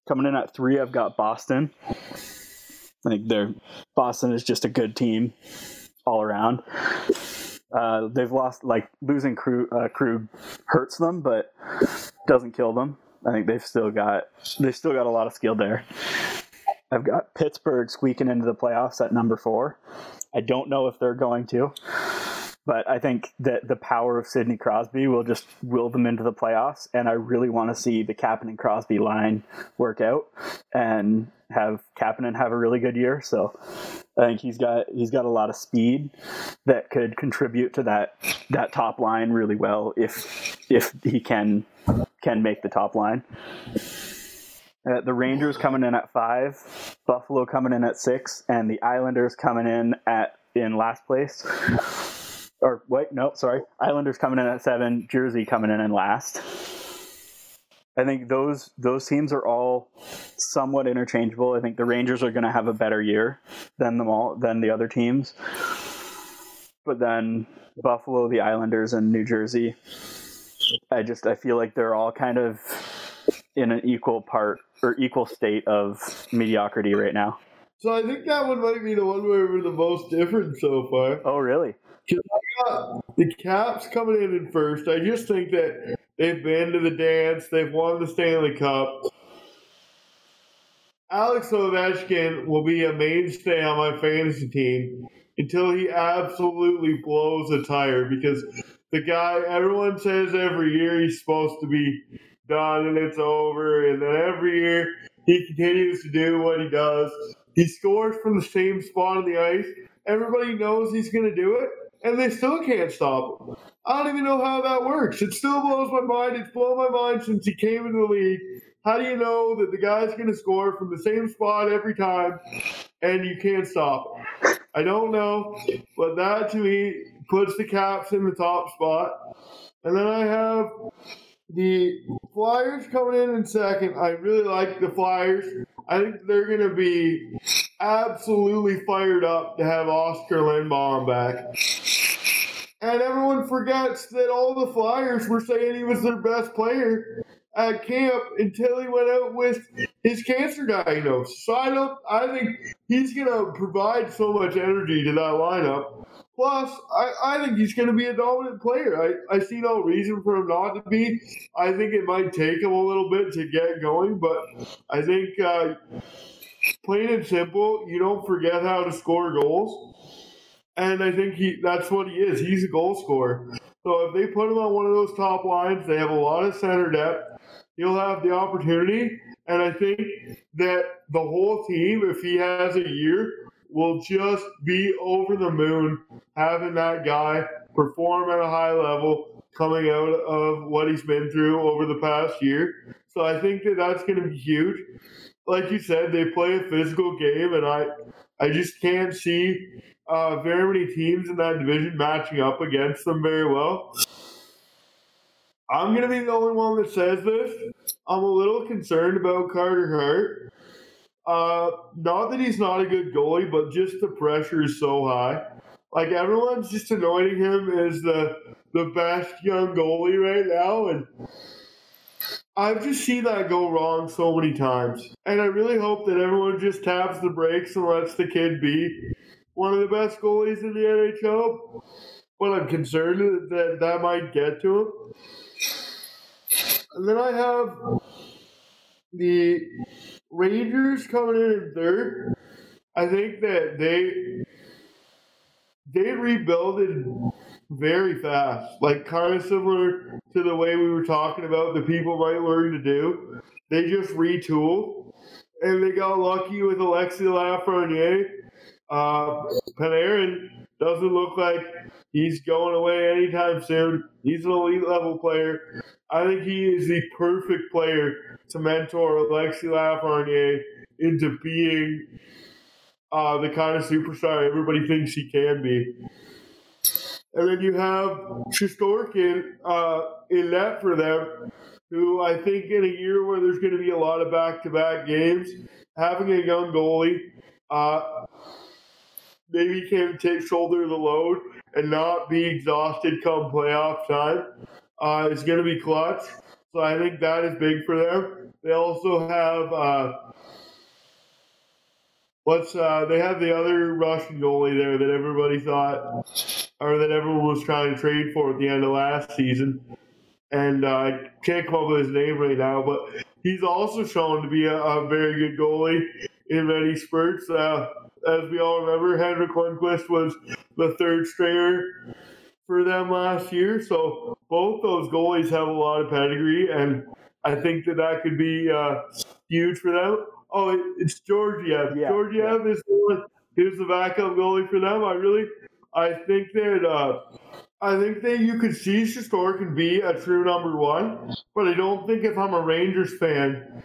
Coming in at three, I've got Boston. I think they're Boston is just a good team all around. Uh, they've lost like losing Krug, uh, Krug hurts them, but doesn't kill them. I think they've still got they've still got a lot of skill there. I've got Pittsburgh squeaking into the playoffs at number four. I don't know if they're going to, but I think that the power of Sidney Crosby will just will them into the playoffs. And I really want to see the Kapanen and Crosby line work out and have Kapanen have a really good year. So I think he's got he's got a lot of speed that could contribute to that that top line really well if if he can can make the top line. Uh, the Rangers coming in at five, Buffalo coming in at six, and the Islanders coming in at in last place. Or wait, no, sorry, Islanders coming in at seven, Jersey coming in in last. I think those those teams are all somewhat interchangeable. I think the Rangers are going to have a better year than them all than the other teams. But then Buffalo, the Islanders, and New Jersey, I just I feel like they're all kind of in an equal part or equal state of mediocrity right now. So I think that one might be the one where we're the most different so far. Oh, really? The Caps coming in in first. I just think that they've been to the dance. They've won the Stanley Cup. Alex Ovechkin will be a mainstay on my fantasy team until he absolutely blows a tire because the guy, everyone says every year he's supposed to be done and it's over. And then every year he continues to do what he does. He scores from the same spot on the ice. Everybody knows he's going to do it and they still can't stop him. I don't even know how that works. It still blows my mind. It's blown my mind since he came into the league. How do you know that the guy's going to score from the same spot every time and you can't stop him? I don't know, but that to me puts the Caps in the top spot. And then I have the Flyers coming in in second. I really like the Flyers. I think they're going to be absolutely fired up to have Oskar Lindblom back. And everyone forgets that all the Flyers were saying he was their best player at camp until he went out with his cancer diagnosis. So I don't. I think he's going to provide so much energy to that lineup. Plus, I, I think he's going to be a dominant player. I, I see no reason for him not to be. I think it might take him a little bit to get going, but I think uh, plain and simple, you don't forget how to score goals. And I think he that's what he is. He's a goal scorer. So if they put him on one of those top lines, they have a lot of center depth. He'll have the opportunity. And I think that the whole team, if he has a year, will just be over the moon having that guy perform at a high level coming out of what he's been through over the past year. So I think that that's going to be huge. Like you said, they play a physical game, and I, I just can't see uh, very many teams in that division matching up against them very well. I'm to be the only one that says this. I'm a little concerned about Carter Hart. Uh, not that he's not a good goalie, but just the pressure is so high. Like everyone's just anointing him as the the best young goalie right now, and I've just seen that go wrong so many times. And I really hope that everyone just taps the brakes and lets the kid be one of the best goalies in the NHL. But I'm concerned that that might get to him. And then I have the Rangers coming in in third. I think that they they rebuilded very fast, like kind of similar to the way we were talking about the people might learn to do. They just retooled, and they got lucky with Alexis Lafreniere. Uh, Panarin doesn't look like he's going away anytime soon. He's an elite level player. I think he is the perfect player to mentor Alexi Lafreniere into being uh, the kind of superstar everybody thinks he can be. And then you have Shesterkin uh, in net for them, who I think in a year where there's going to be a lot of back-to-back games, having a young goalie, uh, maybe can take shoulder the load and not be exhausted come playoff time uh, is going to be clutch. So I think that is big for them. They also have uh, what's uh, they have the other Russian goalie there that everybody thought or that everyone was trying to trade for at the end of last season. And uh, I can't come up with his name right now, but he's also shown to be a, a very good goalie in many spurts. Uh, as we all remember, Henrik Lundqvist was the third stringer for them last year. So both those goalies have a lot of pedigree, and I think that that could be uh, huge for them. Oh, it's Georgiev. Yeah, Georgiev yeah. is the one the backup goalie for them. I really, I think that. Uh, I think that you could see Shesterkin be a true number one, but I don't think if I'm a Rangers fan,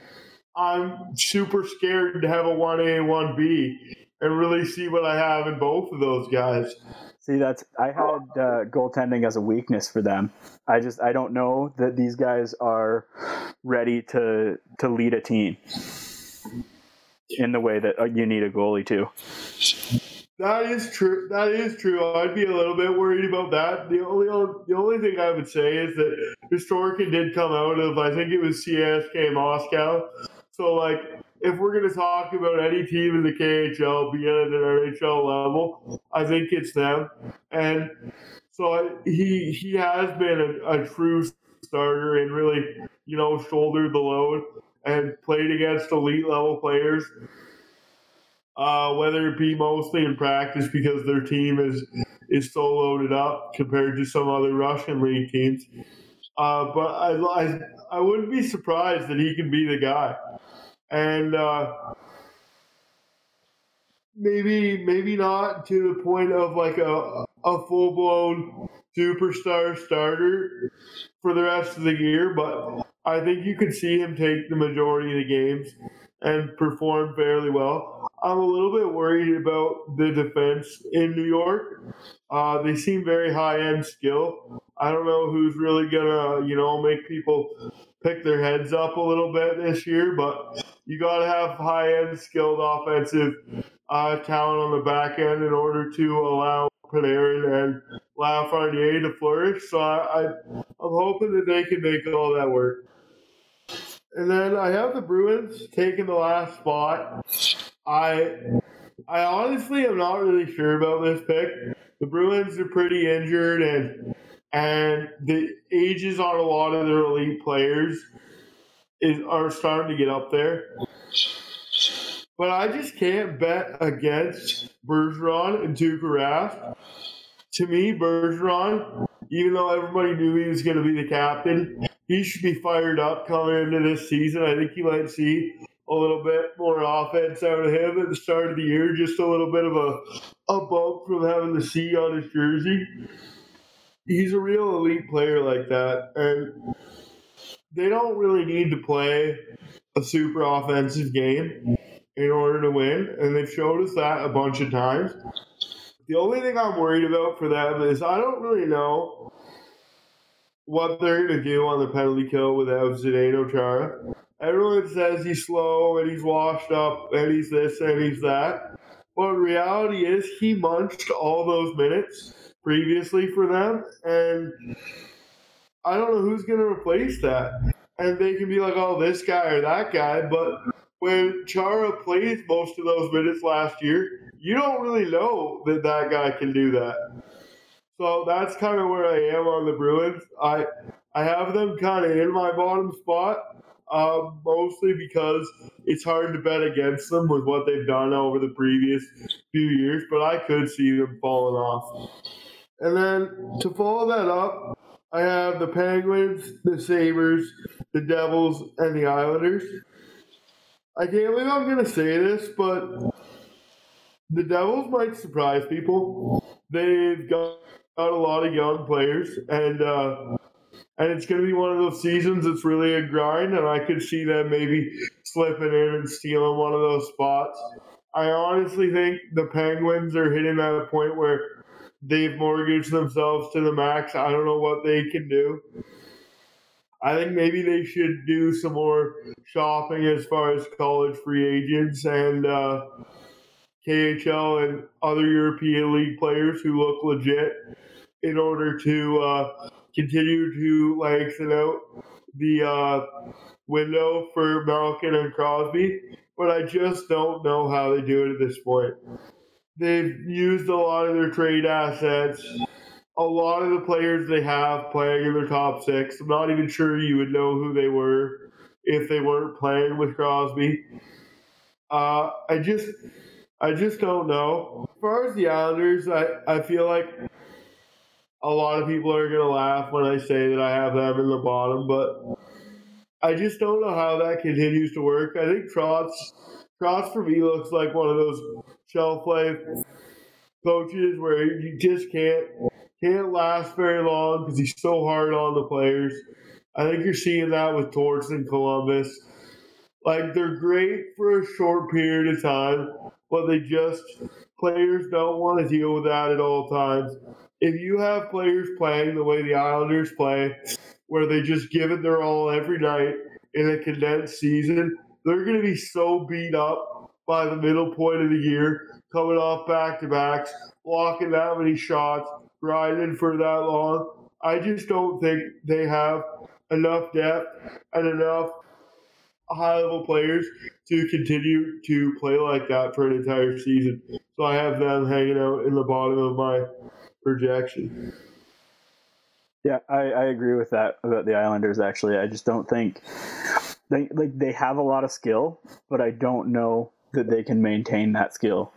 I'm super scared to have a 1A 1B and really see what I have in both of those guys. See, that's I had uh, goaltending as a weakness for them. I just I don't know that these guys are ready to to lead a team in the way that uh, you need a goalie to. That is true. That is true. I'd be a little bit worried about that. The only the only thing I would say is that Shesterkin did come out of I think it was CSK Moscow. So like if we're to talk about any team in the KHL being at an NHL level, I think it's them. And so he he has been a, a true starter and really, you know, shouldered the load and played against elite level players. Uh, whether it be mostly in practice because their team is is so loaded up compared to some other Russian league teams. Uh, but I, I I wouldn't be surprised that he can be the guy and uh, maybe maybe not to the point of like a a full blown superstar starter for the rest of the year, but I think you could see him take the majority of the games and perform fairly well. I'm a little bit worried about the defense in New York. Uh, they seem very high end skill. I don't know who's really gonna, you know, make people pick their heads up a little bit this year, but you got to have high end skilled offensive uh, talent on the back end in order to allow Panarin and Lafreniere to flourish. So I, I, I'm hoping that they can make all that work. And then I have the Bruins taking the last spot. I I honestly am not really sure about this pick. The Bruins are pretty injured and and the ages on a lot of their elite players is are starting to get up there. But I just can't bet against Bergeron and Tuukka. To me, Bergeron, even though everybody knew he was going to be the captain, he should be fired up coming into this season. I think he might see a little bit more offense out of him at the start of the year, just a little bit of a, a bump from having the C on his jersey. He's a real elite player like that. And they don't really need to play a super offensive game in order to win, and they've showed us that a bunch of times. The only thing I'm worried about for them is I don't really know what they're going to do on the penalty kill without Zdeno Chara. Everyone says he's slow and he's washed up and he's this and he's that. But reality is he munched all those minutes previously for them, and I don't know who's going to replace that. And they can be like, oh, this guy or that guy, but when Chara played most of those minutes last year, you don't really know that that guy can do that. So that's kind of where I am on the Bruins. I I have them kind of in my bottom spot, uh, mostly because it's hard to bet against them with what they've done over the previous few years. But I could see them falling off. And then to follow that up, I have the Penguins, the Sabres, the Devils, and the Islanders. I can't believe I'm to say this, but the Devils might surprise people. They've got, a lot of young players, and uh, and it's going to be one of those seasons that's really a grind, and I could see them maybe slipping in and stealing one of those spots. I honestly think the Penguins are hitting that point where they've mortgaged themselves to the max. I don't know what they can do. I think maybe they should do some more shopping as far as college free agents and uh, KHL and other European League players who look legit in order to uh, continue to lengthen out the uh, window for Malkin and Crosby. But I just don't know how they do it at this point. They've used a lot of their trade assets a lot of the players they have playing in their top six, I'm not even sure you would know who they were if they weren't playing with Crosby. Uh, I just, I just don't know. As far as the Islanders, I, I feel like a lot of people are gonna laugh when I say that I have them in the bottom, but I just don't know how that continues to work. I think Trotz, Trotz for me looks like one of those shelf life coaches where you just can't can't last very long because he's so hard on the players. I think you're seeing that with Torts and Columbus. Like they're great for a short period of time, but they just players don't want to deal with that at all times. If you have players playing the way the Islanders play, where they just give it their all every night in a condensed season, they're going to be so beat up by the middle point of the year, coming off back to backs, blocking that many shots, riding for that long. I just don't think they have enough depth and enough high level players to continue to play like that for an entire season. So I have them hanging out in the bottom of my projection. Yeah, I, I agree with that about the Islanders. Actually, I just don't think they like they have a lot of skill, but I don't know that they can maintain that skill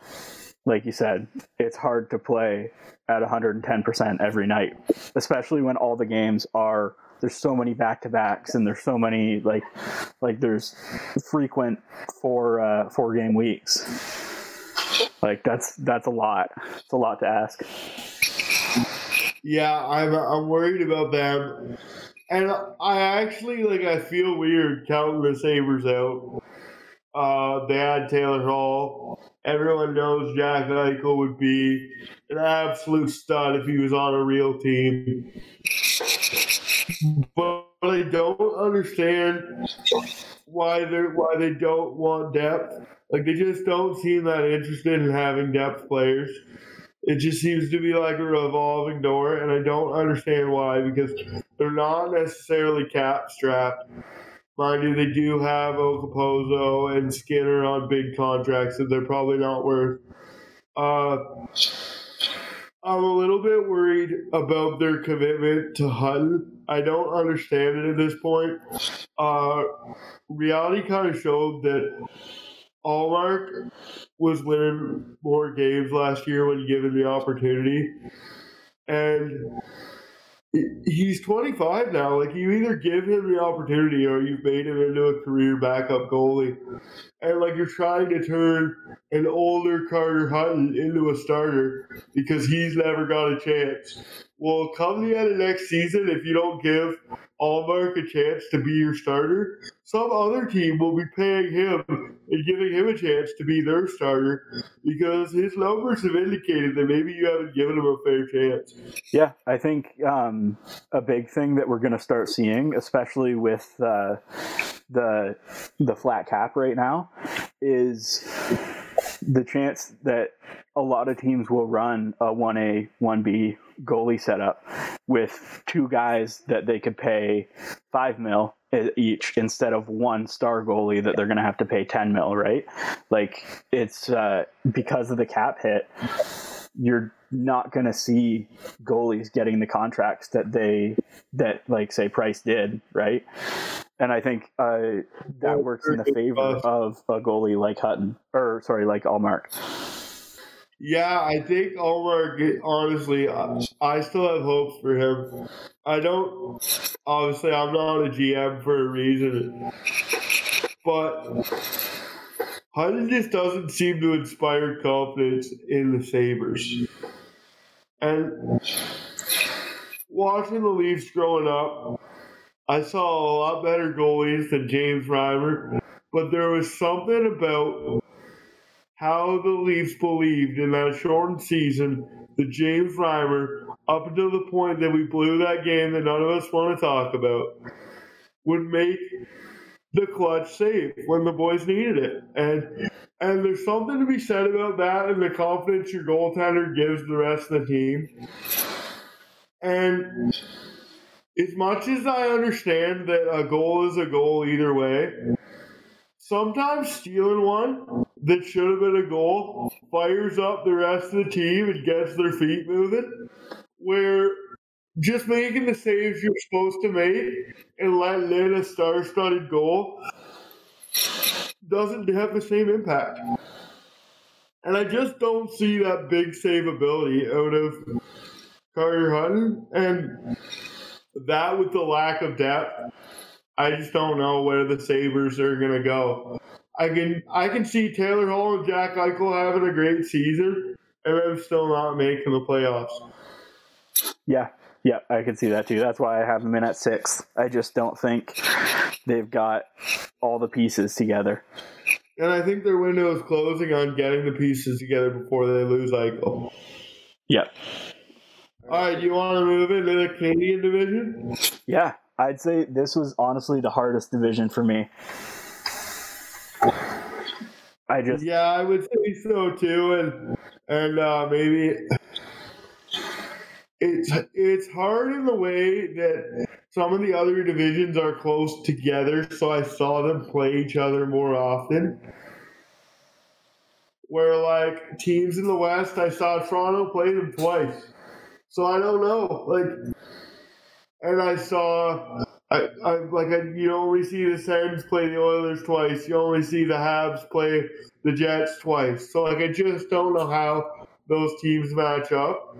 like you said, it's hard to play at 110% every night, especially when all the games are there's so many back to backs and there's so many like like there's frequent four uh, four game weeks. Like that's that's a lot. It's a lot to ask. Yeah, I'm I'm worried about them, and I actually like I feel weird counting the Sabres out. Uh, they had Taylor Hall. Everyone knows Jack Eichel would be an absolute stud if he was on a real team. But I don't understand why they why they don't want depth. Like they just don't seem that interested in having depth players. It just seems to be like a revolving door, and I don't understand why because they're not necessarily cap strapped mind you, they do have Okposo and Skinner on big contracts that they're probably not worth. Uh, I'm a little bit worried about their commitment to Hutton. I don't understand it at this point. Uh, reality kind of showed that Ullmark was winning more games last year when given the opportunity. And he's 25 now. Like, you either give him the opportunity or you've made him into a career backup goalie. And, like, you're trying to turn an older Carter Hutton into a starter because he's never got a chance. Well, come the end of next season, if you don't give Ullmark a chance to be your starter, some other team will be paying him and giving him a chance to be their starter because his numbers have indicated that maybe you haven't given him a fair chance. Yeah, I think um, a big thing that we're going to start seeing, especially with uh, the the flat cap right now, is the chance that a lot of teams will run a 1A, 1B goalie setup with two guys that they could pay 5 mil each instead of one star goalie that they're going to have to pay 10 mil, right? Like it's uh, because of the cap hit, you're not going to see goalies getting the contracts that they that like say Price did, right? And I think uh, that works in the favor of a goalie like Hutton, or sorry, like Ullmark. Yeah, I think Ullmark, honestly, I still have hopes for him. I don't, obviously, I'm not a GM for a reason, but Hutton just doesn't seem to inspire confidence in the Sabres. And watching the Leafs growing up, I saw a lot better goalies than James Reimer, but there was something about how the Leafs believed in that shortened season that James Reimer, up until the point that we blew that game that none of us want to talk about, would make the clutch save when the boys needed it. And and there's something to be said about that and the confidence your goaltender gives the rest of the team. And as much as I understand that a goal is a goal either way, sometimes stealing one that should have been a goal fires up the rest of the team and gets their feet moving. Where just making the saves you're supposed to make and letting in a star studded goal doesn't have the same impact. And I just don't see that big save ability out of Carter Hutton. And that with the lack of depth, I just don't know where the Sabres are gonna go. I can I can see Taylor Hall and Jack Eichel having a great season, and I'm still not making the playoffs. Yeah, yeah, I can see that too. That's why I have them in at six. I just don't think they've got all the pieces together. And I think their window is closing on getting the pieces together before they lose Eichel. Yep. All right, do you want to move into the Canadian division? Yeah, I'd say this was honestly the hardest division for me. I just yeah, I would say so too, and and uh, maybe it's it's hard in the way that some of the other divisions are close together, so I saw them play each other more often. Where like teams in the West, I saw Toronto play them twice. So I don't know. Like, and I saw, I, I like, I, you only see the Sens play the Oilers twice. You only see the Habs play the Jets twice. So like, I just don't know how those teams match up.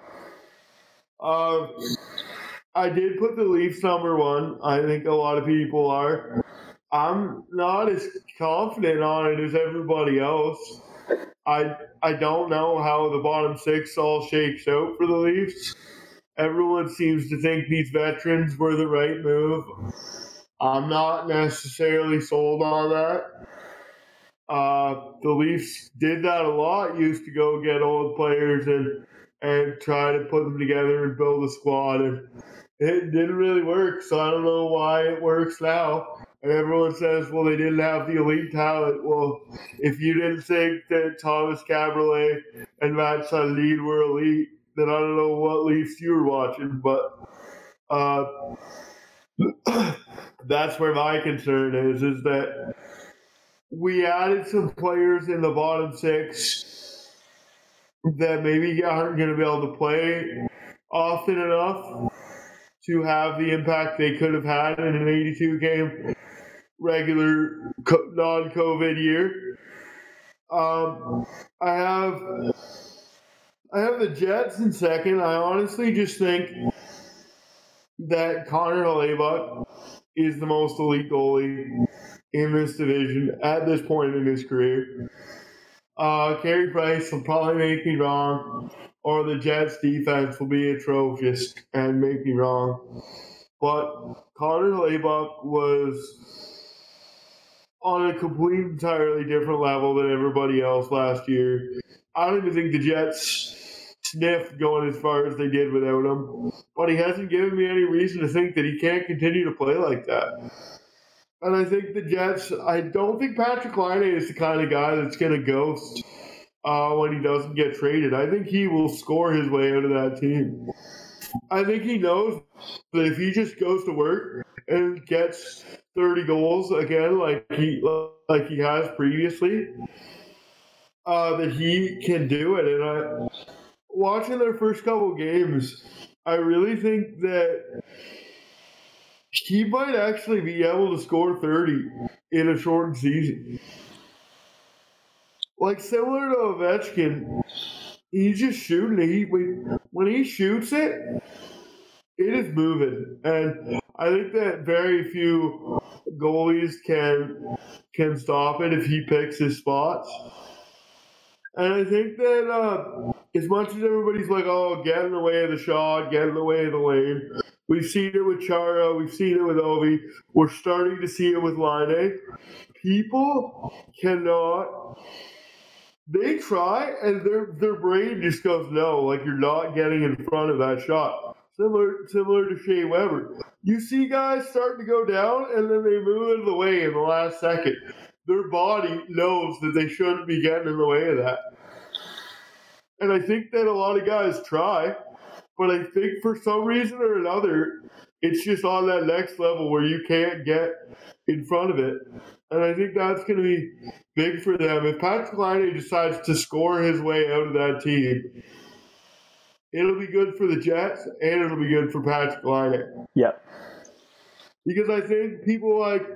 Uh, I did put the Leafs number one. I think a lot of people are. I'm not as confident on it as everybody else. I I don't know how the bottom six all shakes out for the Leafs. Everyone seems to think these veterans were the right move. I'm not necessarily sold on that. Uh, the Leafs did that a lot. Used to go get old players and and try to put them together and build a squad, and it didn't really work. So I don't know why it works now. And everyone says, well, they didn't have the elite talent. Well, if you didn't think that Thomas Kaberle and Mats Sundin were elite, then I don't know what Leafs you're watching. But uh, that's where my concern is, is that we added some players in the bottom six that maybe aren't going to be able to play often enough to have the impact they could have had in an 82 game regular non COVID year. Um, I have I have the Jets in second. I honestly just think that Connor Hellebuyck is the most elite goalie in this division at this point in his career. Uh, Carey Price will probably make me wrong, or the Jets defense will be atrocious and make me wrong. But Connor Hellebuyck was on a complete, entirely different level than everybody else last year. I don't even think the Jets sniffed going as far as they did without him. But he hasn't given me any reason to think that he can't continue to play like that. And I think the Jets, I don't think Patrik Laine is the kind of guy that's going to ghost uh, when he doesn't get traded. I think he will score his way out of that team. I think he knows that if he just goes to work and gets 30 goals again, like he like he has previously, uh, that he can do it. And I, watching their first couple games, I really think that he might actually be able to score 30 in a shortened season. Like similar to Ovechkin, he's just shooting it. He, when he shoots it, it is moving. And I think that very few goalies can can stop it if he picks his spots. And I think that uh, as much as everybody's like, oh, get in the way of the shot, get in the way of the lane, we've seen it with Chara, we've seen it with Ovi, we're starting to see it with Laine. People cannot. They try and their their brain just goes no, like you're not getting in front of that shot. Similar similar to Shea Weber. You see guys starting to go down and then they move out of the way in the last second their body knows that they shouldn't be getting in the way of that. And I think that a lot of guys try, but I think for some reason or another, it's just on that next level where you can't get in front of it. And I think that's going to be big for them. If Patrik Laine decides to score his way out of that team, it'll be good for the Jets and it'll be good for Patrik Laine. Yep. Because I think people like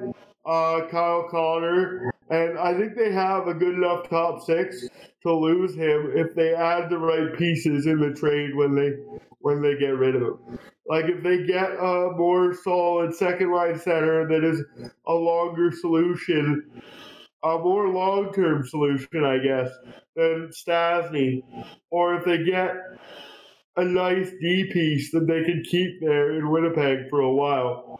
uh, Kyle Connor, and I think they have a good enough top six to lose him if they add the right pieces in the trade when they when they get rid of him. Like if they get a more solid second line center that is a longer solution, a more long term solution, I guess, than Stastny, or if they get a nice D piece that they can keep there in Winnipeg for a while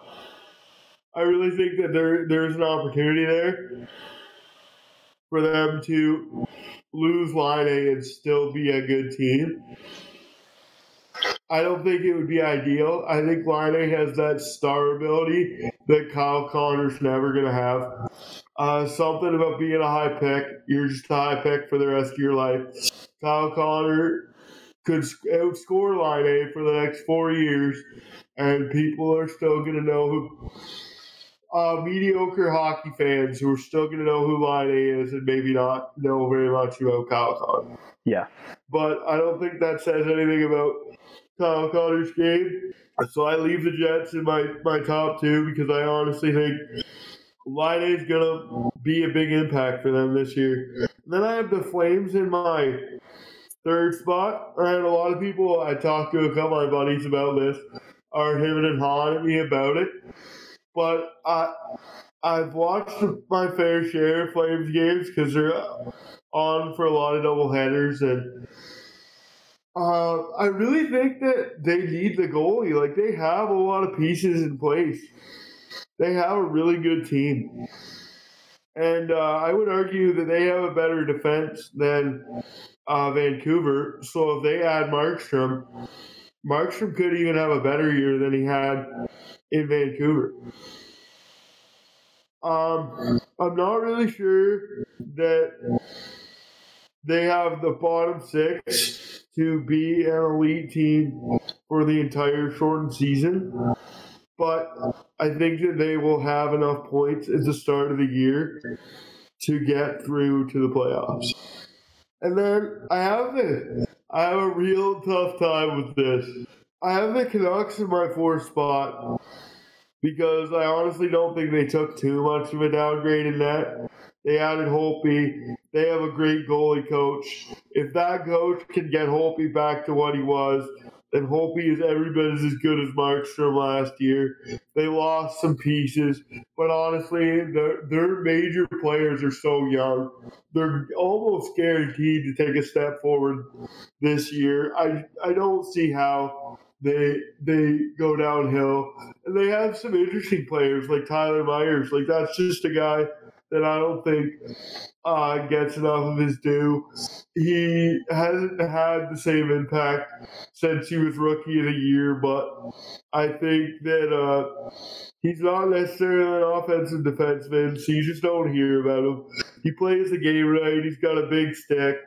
I really think that there there's an opportunity there for them to lose Laine and still be a good team. I don't think it would be ideal. I think Laine has that star ability that Kyle Connor's never going to have. Uh, something about being a high pick. You're just a high pick for the rest of your life. Kyle Connor could outscore line A for the next four years, and people are still going to know who uh, mediocre hockey fans who are still going to know who Laine is and maybe not know very much about Kyle Connor. Yeah. But I don't think that says anything about Kyle Connor's game. So I leave the Jets in my, my top two because I honestly think Laine is going to be a big impact for them this year. And then I have the Flames in my third spot. I had a lot of people, I talked to a couple of my buddies about this, are him and hawing at me about it but I I've watched my fair share of Flames games because they're on for a lot of double headers, and uh, I really think that they need the goalie. Like they have a lot of pieces in place. They have a really good team, and uh, I would argue that they have a better defense than uh, Vancouver. So if they add Markstrom, Markstrom could even have a better year than he had in Vancouver. Um, I'm not really sure that they have the bottom six to be an elite team for the entire shortened season. but I think that they will have enough points at the start of the year to get through to the playoffs. And then I have this. I have a real tough time with this. I have the Canucks in my fourth spot because I honestly don't think they took too much of a downgrade in that. They added Holtby. They have a great goalie coach. If that coach can get Holtby back to what he was, then Holtby is every bit as good as Markstrom last year. They lost some pieces, but honestly, their, their major players are so young. They're almost guaranteed to take a step forward this year. I I don't see how they they go downhill. And they have some interesting players like Tyler Myers. Like that's just a guy that I don't think uh, gets enough of his due. He hasn't had the same impact since he was rookie of the year, but I think that uh, he's not necessarily an offensive defenseman, so you just don't hear about him. He plays the game right. He's got a big stick.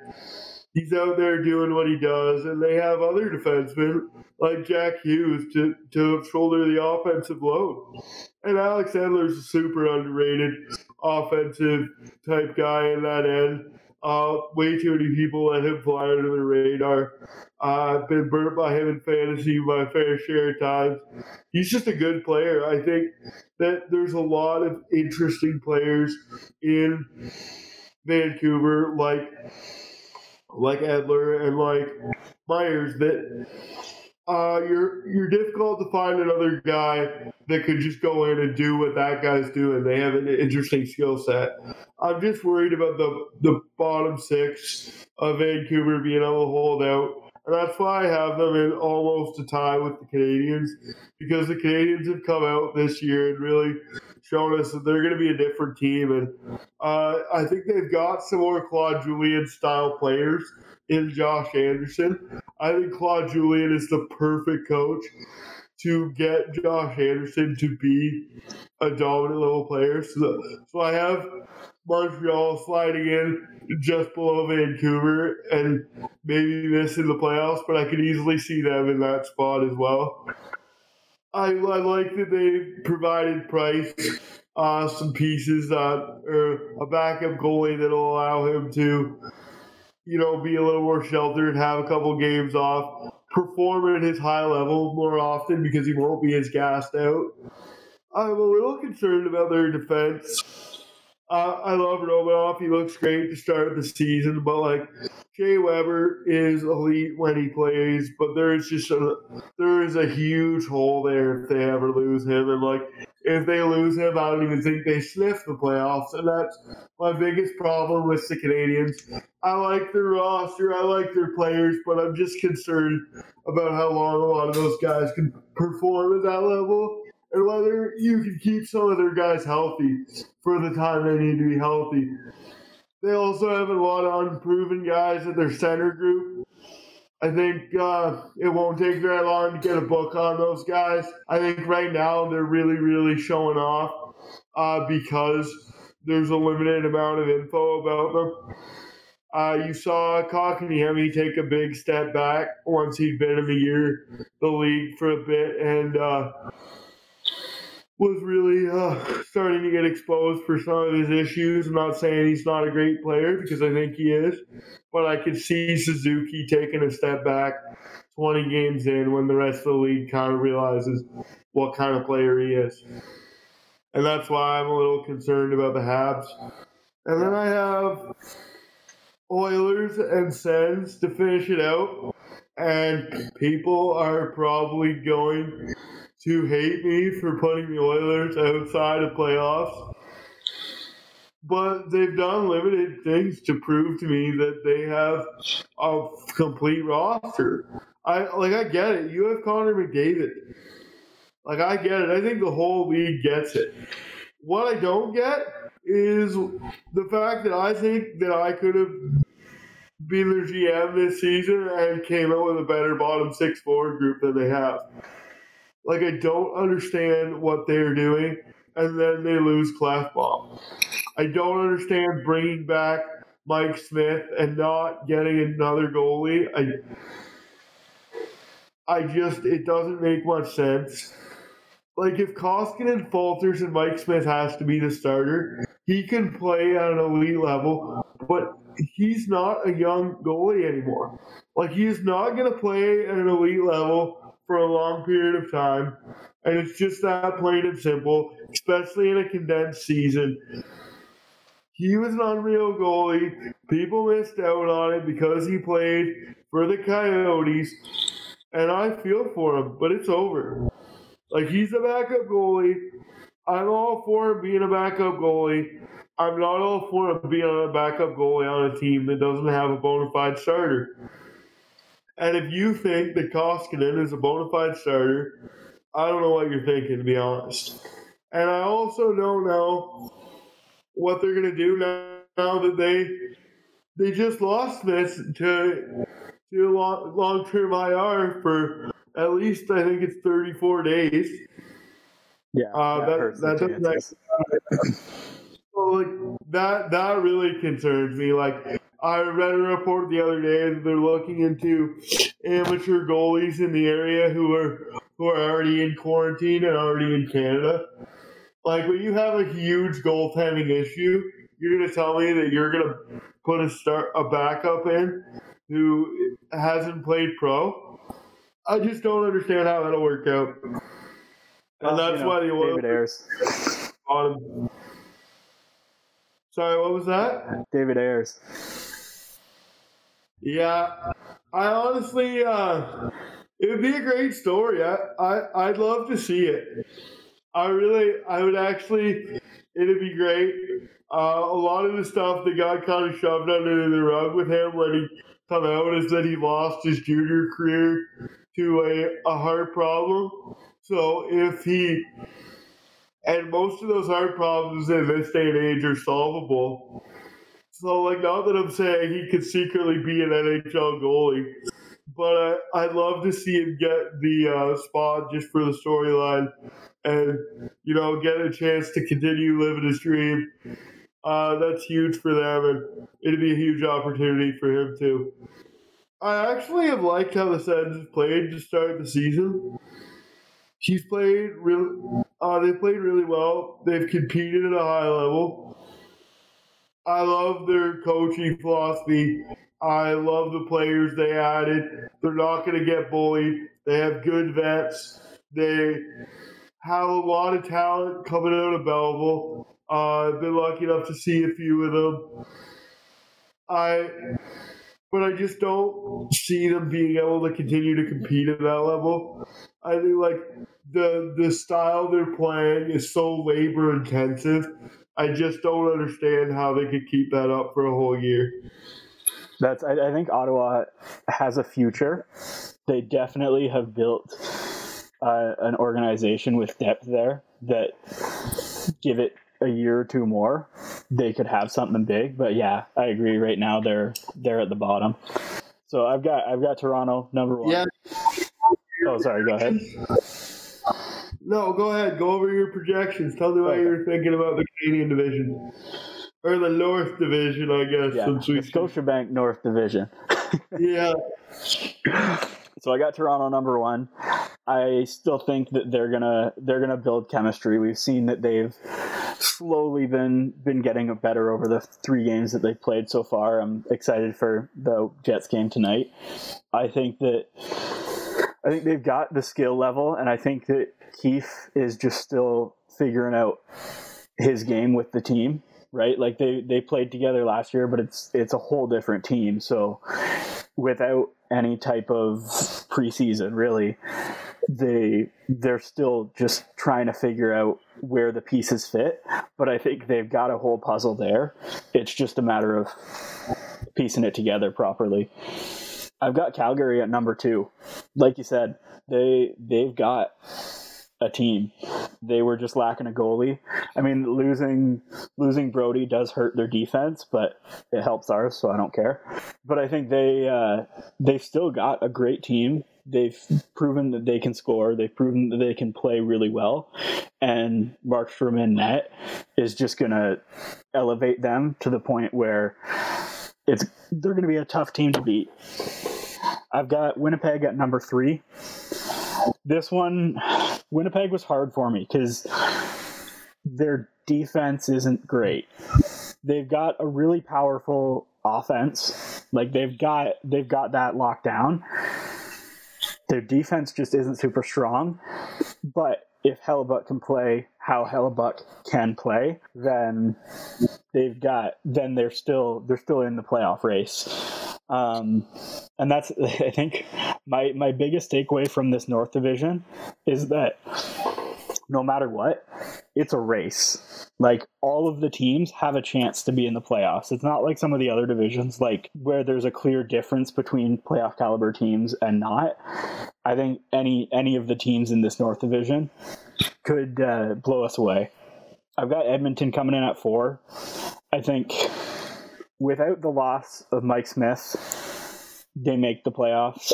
He's out there doing what he does, and they have other defensemen like Jack Hughes to, to shoulder the offensive load. And Alex Edler's a super underrated offensive type guy in that end. Uh, way too many people let him fly under the radar. I've been burnt by him in fantasy my fair share of times. He's just a good player. I think that there's a lot of interesting players in Vancouver, like like Edler and like Myers, that uh, you're you're difficult to find another guy that could just go in and do what that guy's doing. They have an interesting skill set. I'm just worried about the the bottom six of Vancouver being able to hold out. And that's why I have them in almost a tie with the Canadiens because the Canadiens have come out this year and really shown us that they're going to be a different team. And uh, I think they've got some more Claude Julien style players in Josh Anderson. I think Claude Julien is the perfect coach to get Josh Anderson to be a dominant level player. So, so I have Montreal sliding in just below Vancouver and maybe missing the playoffs, but I could easily see them in that spot as well. I, I like that they provided Price uh, some pieces uh, or a backup goalie that'll allow him to, you know, be a little more sheltered, have a couple games off, perform at his high level more often because he won't be as gassed out. I'm a little concerned about their defense. Uh, I love Romanov. He looks great to start the season, but like Shea Weber is elite when he plays, but there is just a there is a huge hole there if they ever lose him, and like if they lose him, I don't even think they sniff the playoffs, and that's my biggest problem with the Canadiens. I like their roster, I like their players, but I'm just concerned about how long a lot of those guys can perform at that level and whether you can keep some of their guys healthy for the time they need to be healthy. They also have a lot of unproven guys at their center group. I think uh, it won't take very long to get a book on those guys. I think right now they're really, really showing off uh, because there's a limited amount of info about them. Uh, you saw Kotkaniemi take a big step back once he'd been in the year, the league for a bit, and uh, was really uh, starting to get exposed for some of his issues. I'm not saying he's not a great player because I think he is, but I could see Suzuki taking a step back 20 games in when the rest of the league kind of realizes what kind of player he is. And that's why I'm a little concerned about the Habs. And then I have Oilers and Sens to finish it out. And people are probably going to hate me for putting the Oilers outside of playoffs. But they've done limited things to prove to me that they have a complete roster. I like I get it. You have Connor McDavid. Like I get it. I think the whole league gets it. What I don't get is the fact that I think that I could have been their GM this season and came out with a better bottom six forward group than they have. Like I don't understand what they're doing, and then they lose Klefbom. I don't understand bringing back Mike Smith and not getting another goalie. I I just it doesn't make much sense. like if Koskinen falters and Mike Smith has to be the starter, he can play at an elite level, but he's not a young goalie anymore. Like he's not going to play at an elite level for a long period of time, and it's just that plain and simple. Especially in a condensed season, he was an unreal goalie. People missed out on it because he played for the Coyotes, and I feel for him, but it's over. Like he's a backup goalie. I'm all for him being a backup goalie. I'm not all for him being a backup goalie on a team that doesn't have a bona fide starter. And if you think that Koskinen is a bona fide starter, I don't know what you're thinking, to be honest. And I also don't know what they're going to do now, now that they they just lost this to to long term IR for at least I think it's 34 days. Yeah, uh, that that, that doesn't so like that that really concerns me. Like I read a report the other day that they're looking into amateur goalies in the area who are who are already in quarantine and already in Canada. Like when you have a huge goaltending issue, you're gonna tell me that you're gonna put a start a backup in who hasn't played pro. I just don't understand how that'll work out. And that's you know, why the Oilers David Ayres. Sorry, what was that? David Ayres. Yeah, I honestly, uh, it would be a great story. I, I, I'd love to see it. I really, I would actually, it'd be great. Uh, a lot of the stuff that got kind of shoved under the rug with him when he come out is that he lost his junior career to a, a heart problem. So if he, and most of those heart problems in this day and age are solvable. So, like, now that I'm saying he could secretly be an NHL goalie, but I, would love to see him get the uh, spot just for the storyline and, you know, get a chance to continue living his dream. Uh, that's huge for them, and it'd be a huge opportunity for him, too. I actually have liked how the Sens played to start the season. He's played really. Uh, they played really well. They've competed at a high level. I love their coaching philosophy. I love the players they added. They're not going to get bullied. They have good vets. They have a lot of talent coming out of Belleville. Uh, I've been lucky enough to see a few of them. I but I just don't see them being able to continue to compete at that level. I think like the the style they're playing is so labor intensive. I just don't understand how they could keep that up for a whole year. That's I, I think Ottawa has a future. They definitely have built uh, an organization with depth there that give it a year or two more, they could have something big. But yeah, I agree. Right now, they're they're at the bottom. So I've got I've got Toronto number one. Yeah. Oh, sorry. Go ahead. No, go ahead. Go over your projections. Tell me what okay. you're thinking about the Canadian division or the North Division, I guess. Yeah, the Scotiabank North Division. yeah. So I got Toronto number one. I still think that they're gonna they're gonna build chemistry. We've seen that they've slowly been been getting better over the three games that they've played so far. I'm excited for the Jets game tonight. I think that I think they've got the skill level, and I think that Keith is just still figuring out his game with the team. Right, like they they played together last year, but it's it's a whole different team. So without any type of preseason, really, they they're still just trying to figure out where the pieces fit but i think they've got a whole puzzle there it's just a matter of piecing it together properly i've got calgary at number two like you said they they've got a team. They were just lacking a goalie. I mean, losing losing Brodie does hurt their defense, but it helps ours, so I don't care. But I think they uh, they've still got a great team. They've proven that they can score. They've proven that they can play really well, and Markstrom in net is just going to elevate them to the point where it's they're going to be a tough team to beat. I've got Winnipeg at number three. This one, Winnipeg was hard for me because their defense isn't great. They've got a really powerful offense. Like they've got they've got that locked down. Their defense just isn't super strong. But if Hellebuyck can play how Hellebuyck can play, then they've got then they're still they're still in the playoff race. Um, and that's I think my my biggest takeaway from this North Division is that no matter what, it's a race. Like all of the teams have a chance to be in the playoffs. It's not like some of the other divisions, like where there's a clear difference between playoff caliber teams and not. I think any any of the teams in this North Division could uh, blow us away. I've got Edmonton coming in at four. I think without the loss of Mike Smith, they make the playoffs.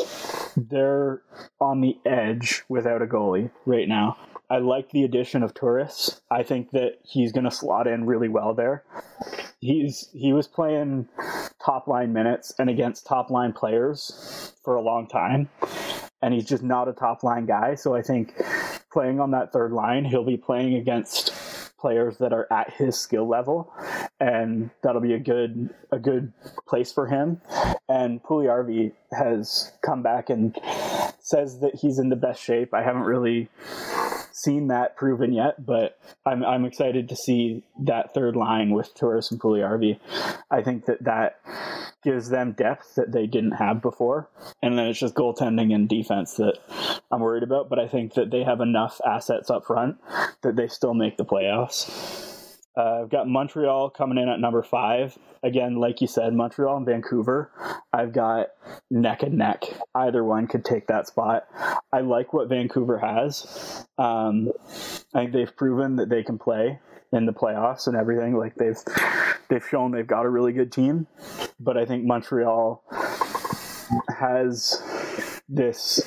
They're on the edge without a goalie right now. I like the addition of Turris. I think that he's going to slot in really well there. He's he was playing top line minutes and against top line players for a long time, and he's just not a top line guy. So I think playing on that third line, he'll be playing against players that are at his skill level, and that'll be a good a good place for him. And Puljujarvi has come back and says that he's in the best shape. I haven't really seen that proven yet, but I'm I'm excited to see that third line with Turris and Puljujarvi. I think that that gives them depth that they didn't have before, and then it's just goaltending and defense that I'm worried about. But I think that they have enough assets up front that they still make the playoffs. Uh, I've got Montreal coming in at number five. Again, like you said, Montreal and Vancouver. I've got neck and neck. Either one could take that spot. I like what Vancouver has. Um, I think they've proven that they can play in the playoffs and everything. Like they've they've shown they've got a really good team. But I think Montreal has this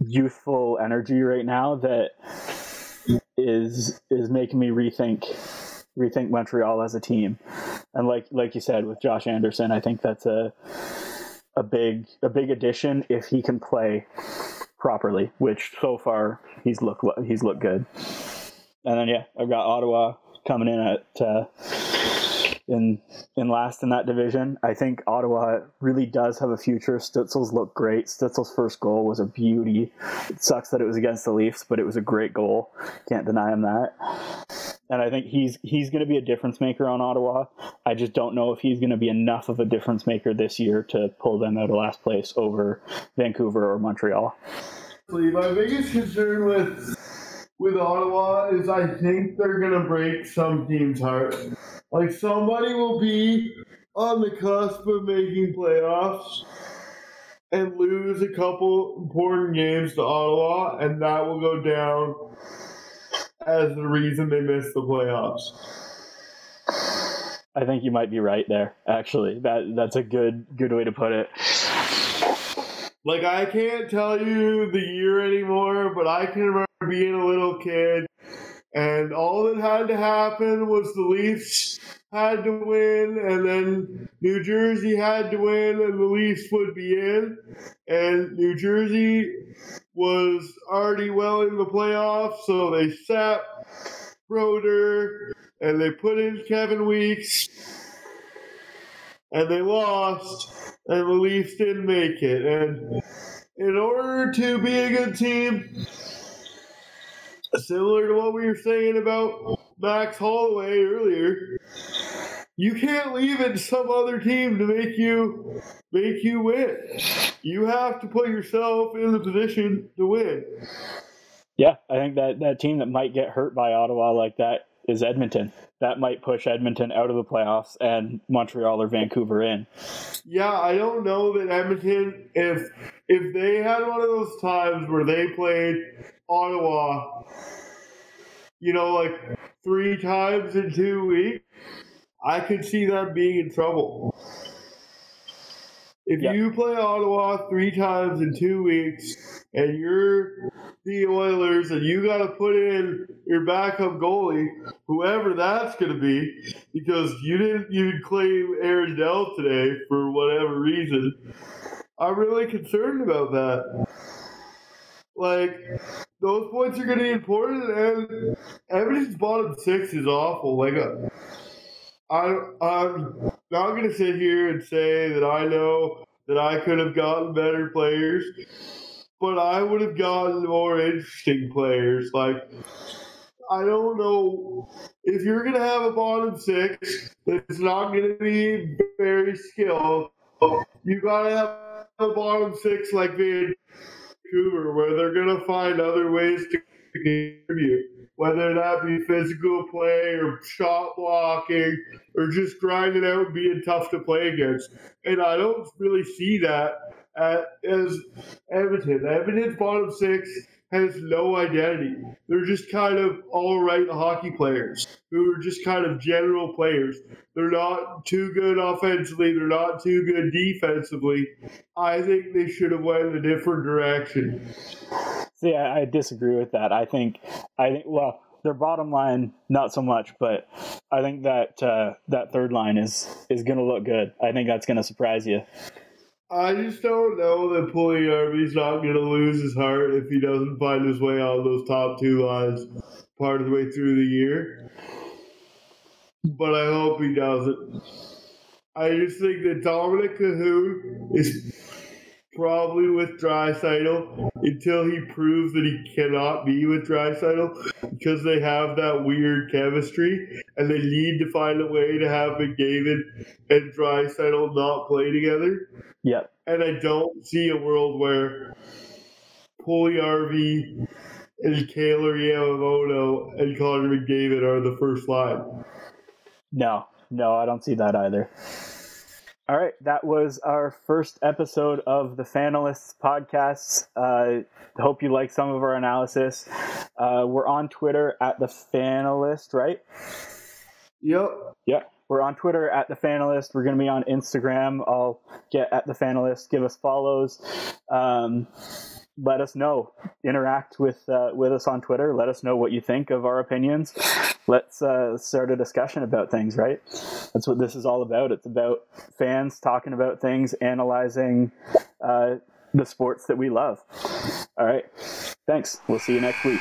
youthful energy right now that is is making me rethink rethink Montreal as a team. And like like you said with Josh Anderson, I think that's a a big a big addition if he can play properly, which so far he's looked he's looked good. And then yeah, I've got Ottawa coming in at uh, in in last in that division. I think Ottawa really does have a future. Stützle's looked great. Stützle's first goal was a beauty. It sucks that it was against the Leafs, but it was a great goal. Can't deny him that. And I think he's he's going to be a difference maker on Ottawa. I just don't know if he's going to be enough of a difference maker this year to pull them out of last place over Vancouver or Montreal. My biggest concern with with Ottawa is I think they're gonna break some teams' heart. Like somebody will be on the cusp of making playoffs and lose a couple important games to Ottawa, and that will go down as the reason they missed the playoffs. I think you might be right there. Actually, that that's a good good way to put it. Like I can't tell you the year anymore, but I can remember being a little kid and all that had to happen was the Leafs had to win, and then New Jersey had to win, and the Leafs would be in. And New Jersey was already well in the playoffs, so they sat Brodeur and they put in Kevin Weeks, and they lost, and the Leafs didn't make it. And in order to be a good team, similar to what we were saying about Max Holloway earlier. You can't leave it to some other team to make you make you win. You have to put yourself in the position to win. Yeah, I think that that team that might get hurt by Ottawa like that is Edmonton. That might push Edmonton out of the playoffs and Montreal or Vancouver in. Yeah, I don't know that Edmonton if if they had one of those times where they played Ottawa, you know, like three times in two weeks, I could see them being in trouble. If yep. you play Ottawa three times in two weeks and you're the Oilers and you got to put in your backup goalie, whoever that's going to be, because you didn't even claim Aaron Dell today for whatever reason, I'm really concerned about that. like those points are going to be important. And Edmonton's bottom six is awful. Like, uh, I, I'm not going to sit here and say that I know that I could have gotten better players, but I would have gotten more interesting players. Like, I don't know if you're going to have a bottom six that's not going to be very skilled. You got to have a bottom six like Vancouver, where they're going to find other ways to contribute, whether that be physical play or shot blocking or just grinding out and being tough to play against. And I don't really see that at, as Edmonton. Edmonton's bottom six has no identity. They're just kind of all right hockey players who are just kind of general players. They're not too good offensively. They're not too good defensively. I think they should have went a different direction. See, I, I disagree with that. I think, I think, well, their bottom line not so much, but I think that uh, that third line is is going to look good. I think that's going to surprise you. I just don't know that Puljujarvi's not going to lose his heart if he doesn't find his way on those top two lines part of the way through the year. But I hope he doesn't. I just think that Dominik Kahun is probably with Draisaitl until he proves that he cannot be with Draisaitl because they have that weird chemistry and they need to find a way to have McDavid and Draisaitl not play together. Yep. And I don't see a world where Puljujarvi and Kailer Yamamoto and Connor McDavid are the first line. No, no, I don't see that either. All right, that was our first episode of the Fanalysts podcast. Uh, hope you like some of our analysis. Uh, we're on Twitter at the Fanalyst, right? Yep. Yeah, we're on Twitter at the Fanalyst. We're going to be on Instagram. I'll get at the Fanalyst. Give us follows. Um, let us know. Interact with uh, with us on Twitter. Let us know what you think of our opinions. Let's uh, start a discussion about things. Right? That's what this is all about. It's about fans talking about things, analyzing uh, the sports that we love. All right. Thanks. We'll see you next week.